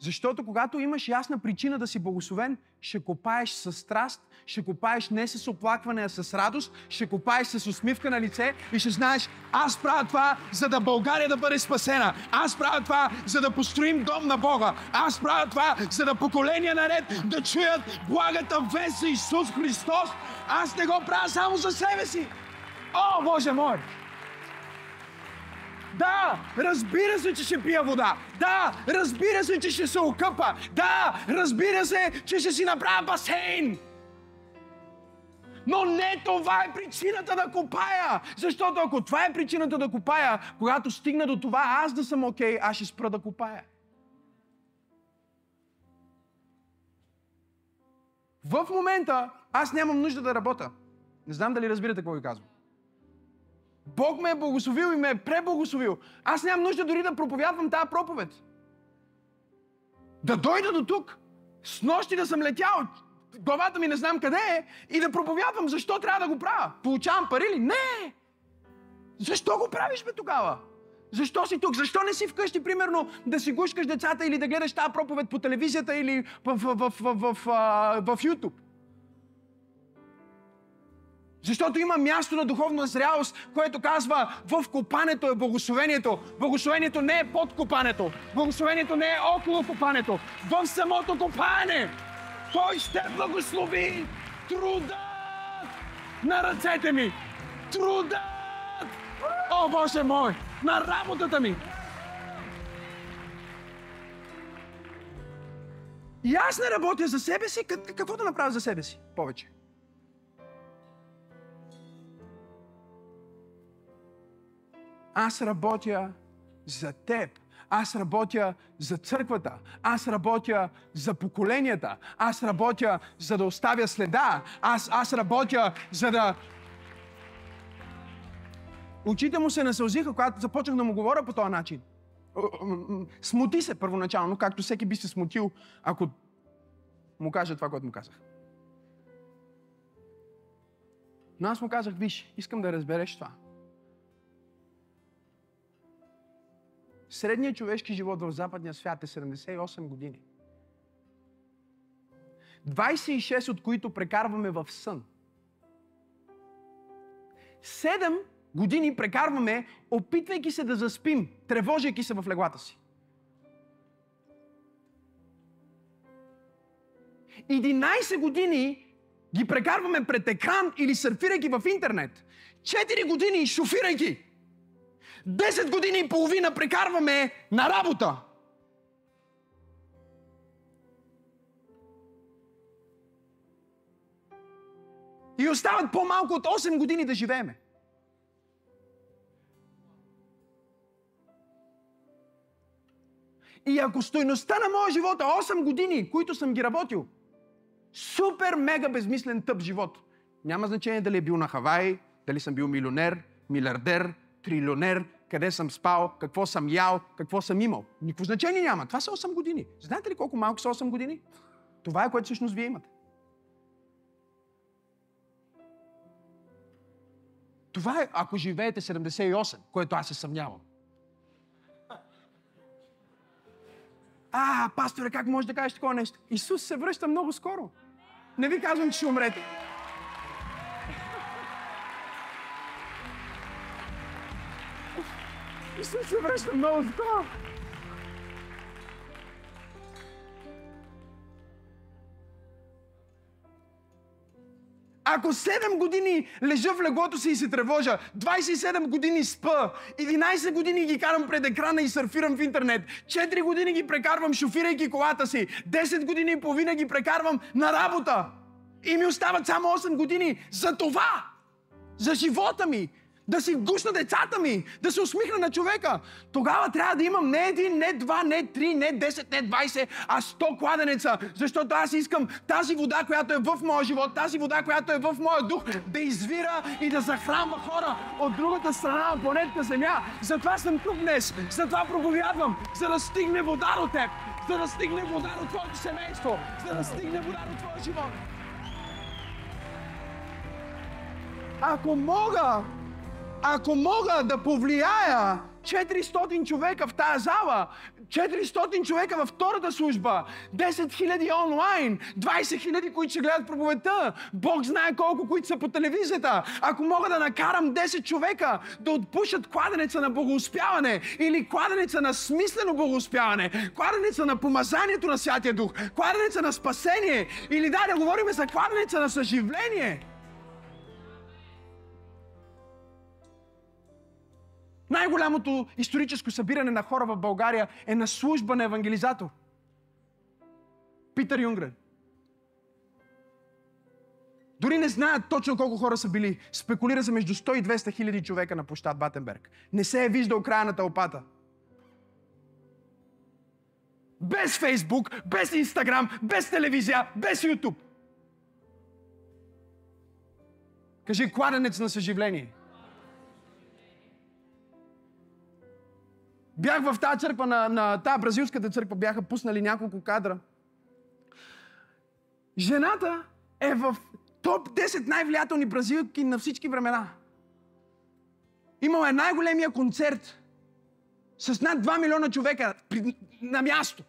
Защото когато имаш ясна причина да си благословен, ще копаеш с страст, ще копаеш не с оплакване, а с радост, ще копаеш с усмивка на лице и ще знаеш, аз правя това, за да България да бъде спасена. Аз правя това, за да построим дом на Бога. Аз правя това, за да поколения наред да чуят благата вест за Исус Христос. Аз не го правя само за себе си. О, Боже мой! Да, разбира се, че ще пия вода. Да, разбира се, че ще се окъпа. Да, разбира се, че ще си направя басейн. Но не това е причината да копая. Защото ако това е причината да копая, когато стигна до това аз да съм окей, okay, аз ще спра да копая. В момента аз нямам нужда да работя. Не знам дали разбирате какво ви казвам. Бог ме е благословил и ме е преблагословил. Аз нямам нужда дори да проповядвам тази проповед. Да дойда до тук, с нощи да съм летял, главата ми не знам къде е, и да проповядвам. Защо трябва да го правя? Получавам пари ли? Не! Защо го правиш бе тогава? Защо си тук? Защо не си вкъщи, примерно, да си гушкаш децата или да гледаш тази проповед по телевизията или в, в, в, в, в, в, в YouTube? Защото има място на духовна зрялост, което казва в копането е благословението. Благословението не е под копането. Благословението не е около копането. В самото копане. Той ще благослови труда на ръцете ми. Труда! О, Боже мой! На работата ми! И аз не работя за себе си, как- какво да направя за себе си повече? Аз работя за теб. Аз работя за църквата. Аз работя за поколенията. Аз работя за да оставя следа. Аз, аз работя за да... Очите му се насълзиха, когато започнах да му говоря по този начин. Смути се първоначално, както всеки би се смутил, ако му кажа това, което му казах. Но аз му казах, виж, искам да разбереш това. Средният човешки живот в западния свят е 78 години. 26 от които прекарваме в сън. 7 години прекарваме, опитвайки се да заспим, тревожейки се в леглата си. 11 години ги прекарваме пред екран или сърфирайки в интернет. 4 години шофирайки. 10 години и половина прекарваме на работа. И остават по-малко от 8 години да живееме. И ако стойността на моя живот е 8 години, които съм ги работил, супер, мега безмислен тъп живот. Няма значение дали е бил на Хавай, дали съм бил милионер, милиардер, трилионер, къде съм спал, какво съм ял, какво съм имал. Никакво значение няма. Това са 8 години. Знаете ли колко малко са 8 години? Това е което всъщност вие имате. Това е, ако живеете 78, което аз се съмнявам. А, пасторе, как може да кажеш такова нещо? Исус се връща много скоро. Не ви казвам, че ще умрете. Исус се връща много скоро. Ако 7 години лежа в леглото си и се тревожа, 27 години спа, 11 години ги карам пред екрана и сърфирам в интернет, 4 години ги прекарвам шофирайки колата си, 10 години и половина ги прекарвам на работа. И ми остават само 8 години за това, за живота ми, да си гушна децата ми, да се усмихна на човека. Тогава трябва да имам не един, не два, не три, не 10, не 20, а 100 кладенеца. Защото аз искам тази вода, която е в моя живот, тази вода, която е в моя дух, да извира и да захранва хора от другата страна на планетата Земя. Затова съм тук днес. Затова проповядвам. За да стигне вода до теб. За да стигне вода до твоето семейство. За да стигне вода до твоя живот. Ако мога ако мога да повлияя 400 човека в тази зала, 400 човека във втората служба, 10 000 онлайн, 20 000, които ще гледат проповедта, Бог знае колко, които са по телевизията. Ако мога да накарам 10 човека да отпушат кладенеца на богоуспяване или кладенеца на смислено богоуспяване, кладенеца на помазанието на Святия Дух, кладенеца на спасение или да, да говорим за кладенеца на съживление – Най-голямото историческо събиране на хора в България е на служба на евангелизатор. Питър Юнгрен. Дори не знаят точно колко хора са били. Спекулира се между 100 и 200 хиляди човека на площад Батенберг. Не се е виждал края на тълпата. Без Фейсбук, без Инстаграм, без телевизия, без Ютуб. Кажи кладенец на съживление. Бях в тази църква, на, на тази бразилската църква, бяха пуснали няколко кадра. Жената е в топ 10 най-влиятелни бразилки на всички времена. Имала е най-големия концерт с над 2 милиона човека при, на място.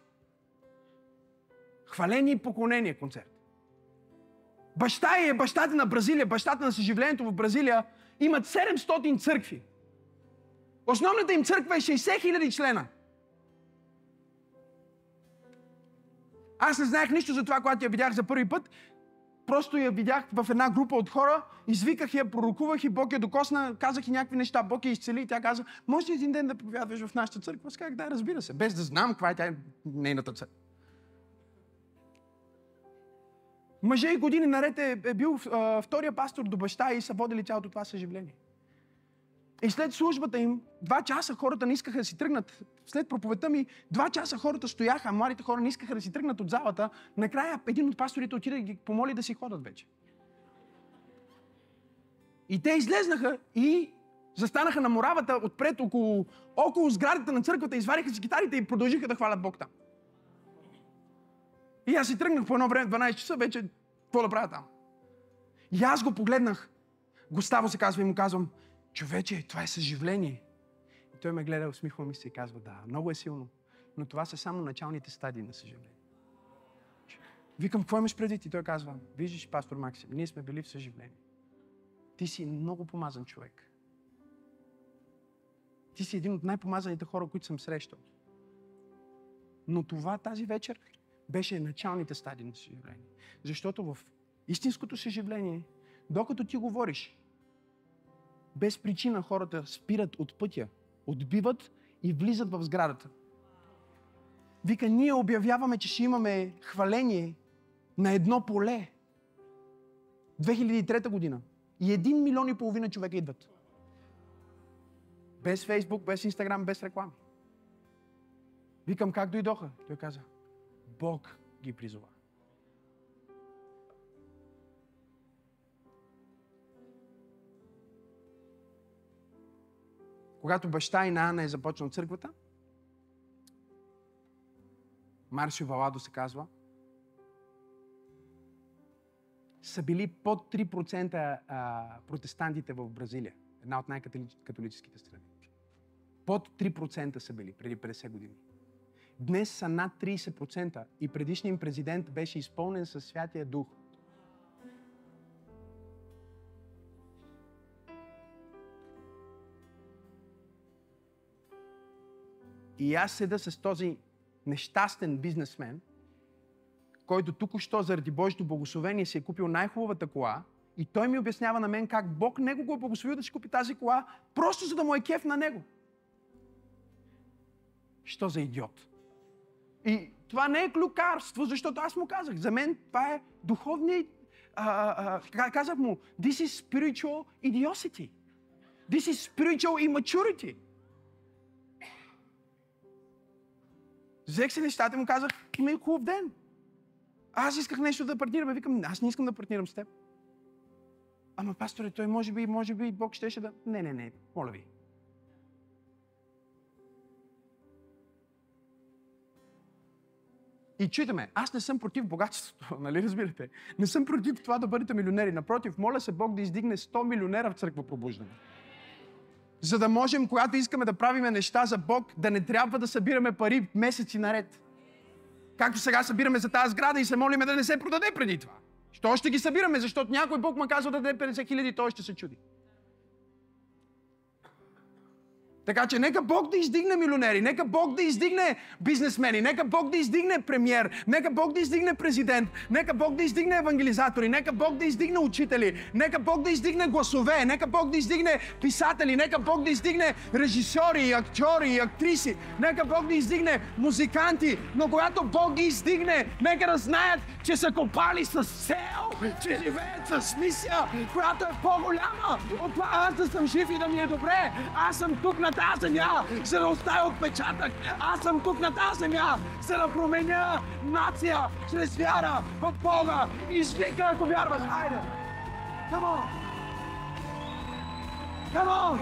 Хваление и поклонение концерт. Баща е бащата на Бразилия, бащата на съживлението в Бразилия. Имат 700 църкви. Основната им църква е 60 хиляди члена. Аз не знаех нищо за това, когато я видях за първи път. Просто я видях в една група от хора, извиках я, пророкувах и Бог я докосна, казах и някакви неща, Бог я изцели и тя каза, може ли един ден да проповядваш в нашата църква? Аз казах, да, разбира се, без да знам каква е тя нейната църква. Мъже и години наред е, е бил а, втория пастор до баща и са водили цялото това съживление. И след службата им, два часа хората не искаха да си тръгнат. След проповедта ми, два часа хората стояха, а младите хора не искаха да си тръгнат от залата. Накрая един от пасторите отиде да ги помоли да си ходят вече. И те излезнаха и застанаха на моравата отпред около, около сградата на църквата, извариха си гитарите и продължиха да хвалят Бог там. И аз си тръгнах по едно време, 12 часа, вече какво да правя там? И аз го погледнах. Гоставо се казва и му казвам, човече, това е съживление. И той ме гледа, усмихва ми се и казва, да, много е силно, но това са само началните стадии на съживление. Викам, какво имаш преди? И той казва, виждаш, пастор Максим, ние сме били в съживление. Ти си много помазан човек. Ти си един от най-помазаните хора, които съм срещал. Но това тази вечер беше началните стадии на съживление. Защото в истинското съживление, докато ти говориш, без причина хората спират от пътя, отбиват и влизат в сградата. Вика, ние обявяваме, че ще имаме хваление на едно поле. 2003 година. И един милион и половина човека идват. Без Фейсбук, без Инстаграм, без реклами. Викам, как дойдоха? Той каза, Бог ги призова. Когато баща и на Ана е започнал църквата, Маршо Валадо се казва, са били под 3% а, протестантите в Бразилия. Една от най-католическите страни. Под 3% са били преди 50 години. Днес са над 30% и предишният президент беше изпълнен със Святия Дух. И аз седа с този нещастен бизнесмен, който тук-що заради Божието благословение си е купил най-хубавата кола и той ми обяснява на мен как Бог него го е благословил да си купи тази кола, просто за да му е кеф на него. Що за идиот? И това не е клюкарство, защото аз му казах. За мен това е духовни... А, а, казах му, this is spiritual idiocy. This is spiritual immaturity. Взех си нещата и му казах, има и хубав ден. Аз исках нещо да партнираме. Викам, аз не искам да партнирам с теб. Ама, пасторе, той може би, може би Бог щеше да... Не, не, не, моля ви. И читаме, аз не съм против богатството, нали разбирате? Не съм против това да бъдете милионери. Напротив, моля се Бог да издигне 100 милионера в църква пробуждане. За да можем, когато искаме да правиме неща за Бог, да не трябва да събираме пари месеци наред. Както сега събираме за тази сграда и се молиме да не се продаде преди това. Що ще ги събираме? Защото някой Бог ме казва да даде 50 хиляди, той ще се чуди. Така че нека Бог да издигне милионери, нека Бог да издигне бизнесмени, нека Бог да издигне премьер, нека Бог да издигне президент, нека Бог да издигне евангелизатори, нека Бог да издигне учители, нека Бог да издигне гласове, нека Бог да издигне писатели, нека Бог да издигне режисьори, актьори актриси, нека Бог да издигне музиканти, но когато Бог ги издигне, нека да знаят, че са копали с цел, че живеят с мисия, която е по-голяма от това аз да съм жив и да ми е добре. Аз съм тук на тази земя, за да оставя отпечатък. Аз съм тук на тази земя, за да променя нация чрез вяра в Бога. Извика, ако вярваш. Хайде! Come on! Come on!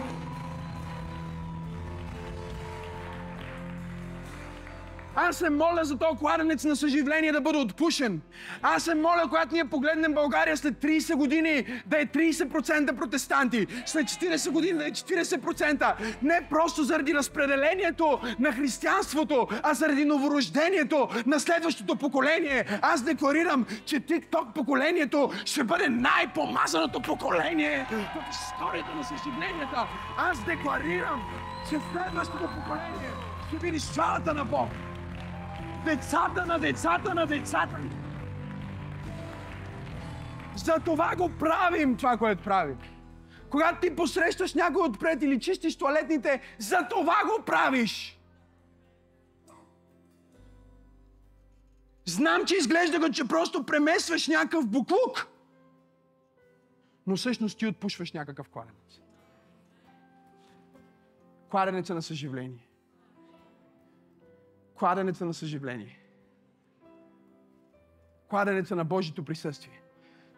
Аз се моля за този кладенец на съживление да бъде отпушен. Аз се моля, когато ние погледнем България след 30 години, да е 30% протестанти, след 40 години да е 40%. Не просто заради разпределението на християнството, а заради новорождението на следващото поколение. Аз декларирам, че TikTok поколението ще бъде най-помазаното поколение в историята на съживленията. Аз декларирам, че следващото поколение ще види славата на Бог децата на децата на децата ни. За това го правим, това, което правим. Когато ти посрещаш някой отпред или чистиш туалетните, за това го правиш. Знам, че изглежда го, че просто премесваш някакъв буклук. Но всъщност ти отпушваш някакъв кладенец. Кладенеца на съживление. Кладенеца на съживление. Кладенеца на Божието присъствие.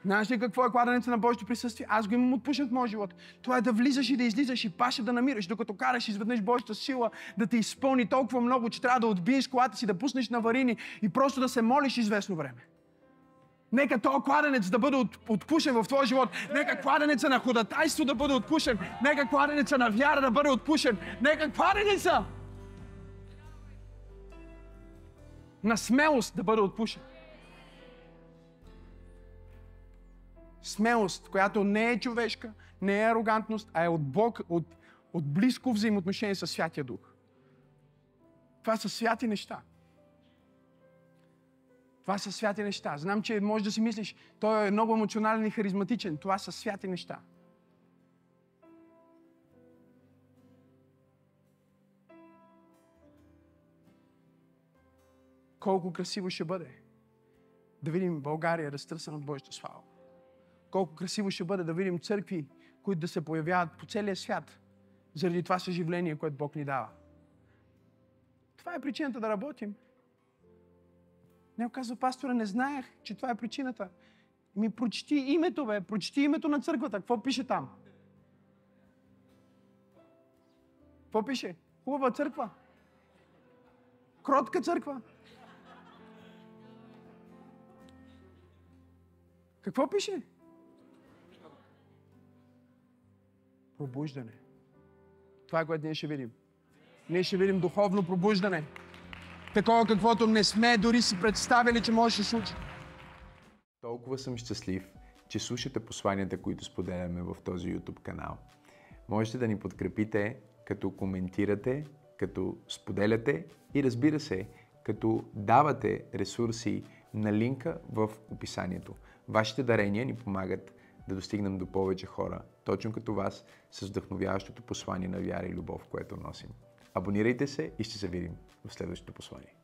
Знаеш ли какво е кладенеца на Божието присъствие? Аз го имам отпушен в моя живот. Това е да влизаш и да излизаш и паша да намираш, докато караш изведнъж Божията сила да те изпълни толкова много, че трябва да отбиеш колата си, да пуснеш на варини и просто да се молиш известно време. Нека този кладенец да бъде от, отпушен в твоя живот. Нека кладенеца на ходатайство да бъде отпушен. Нека кладенеца на вяра да бъде отпушен. Нека кладенеца на смелост да бъде отпушен. Смелост, която не е човешка, не е арогантност, а е от Бог, от, от близко взаимоотношение с Святия Дух. Това са святи неща. Това са святи неща. Знам, че може да си мислиш, той е много емоционален и харизматичен. Това са святи неща. Колко красиво ще бъде да видим България разтърсена от Божията слава. Колко красиво ще бъде да видим църкви, които да се появяват по целия свят, заради това съживление, което Бог ни дава. Това е причината да работим. Не казва пастора, не знаех, че това е причината. Ми прочети името, бе. Прочети името на църквата. Какво пише там? Какво пише? Хубава църква. Кротка църква. Какво пише? Пробуждане. Това е което ние ще видим. Ние ще видим духовно пробуждане. Такова каквото не сме дори си представили, че може да случи. Толкова съм щастлив, че слушате посланията, които споделяме в този YouTube канал. Можете да ни подкрепите, като коментирате, като споделяте и разбира се, като давате ресурси на линка в описанието. Вашите дарения ни помагат да достигнем до повече хора, точно като вас, с вдъхновяващото послание на вяра и любов, което носим. Абонирайте се и ще се видим в следващото послание.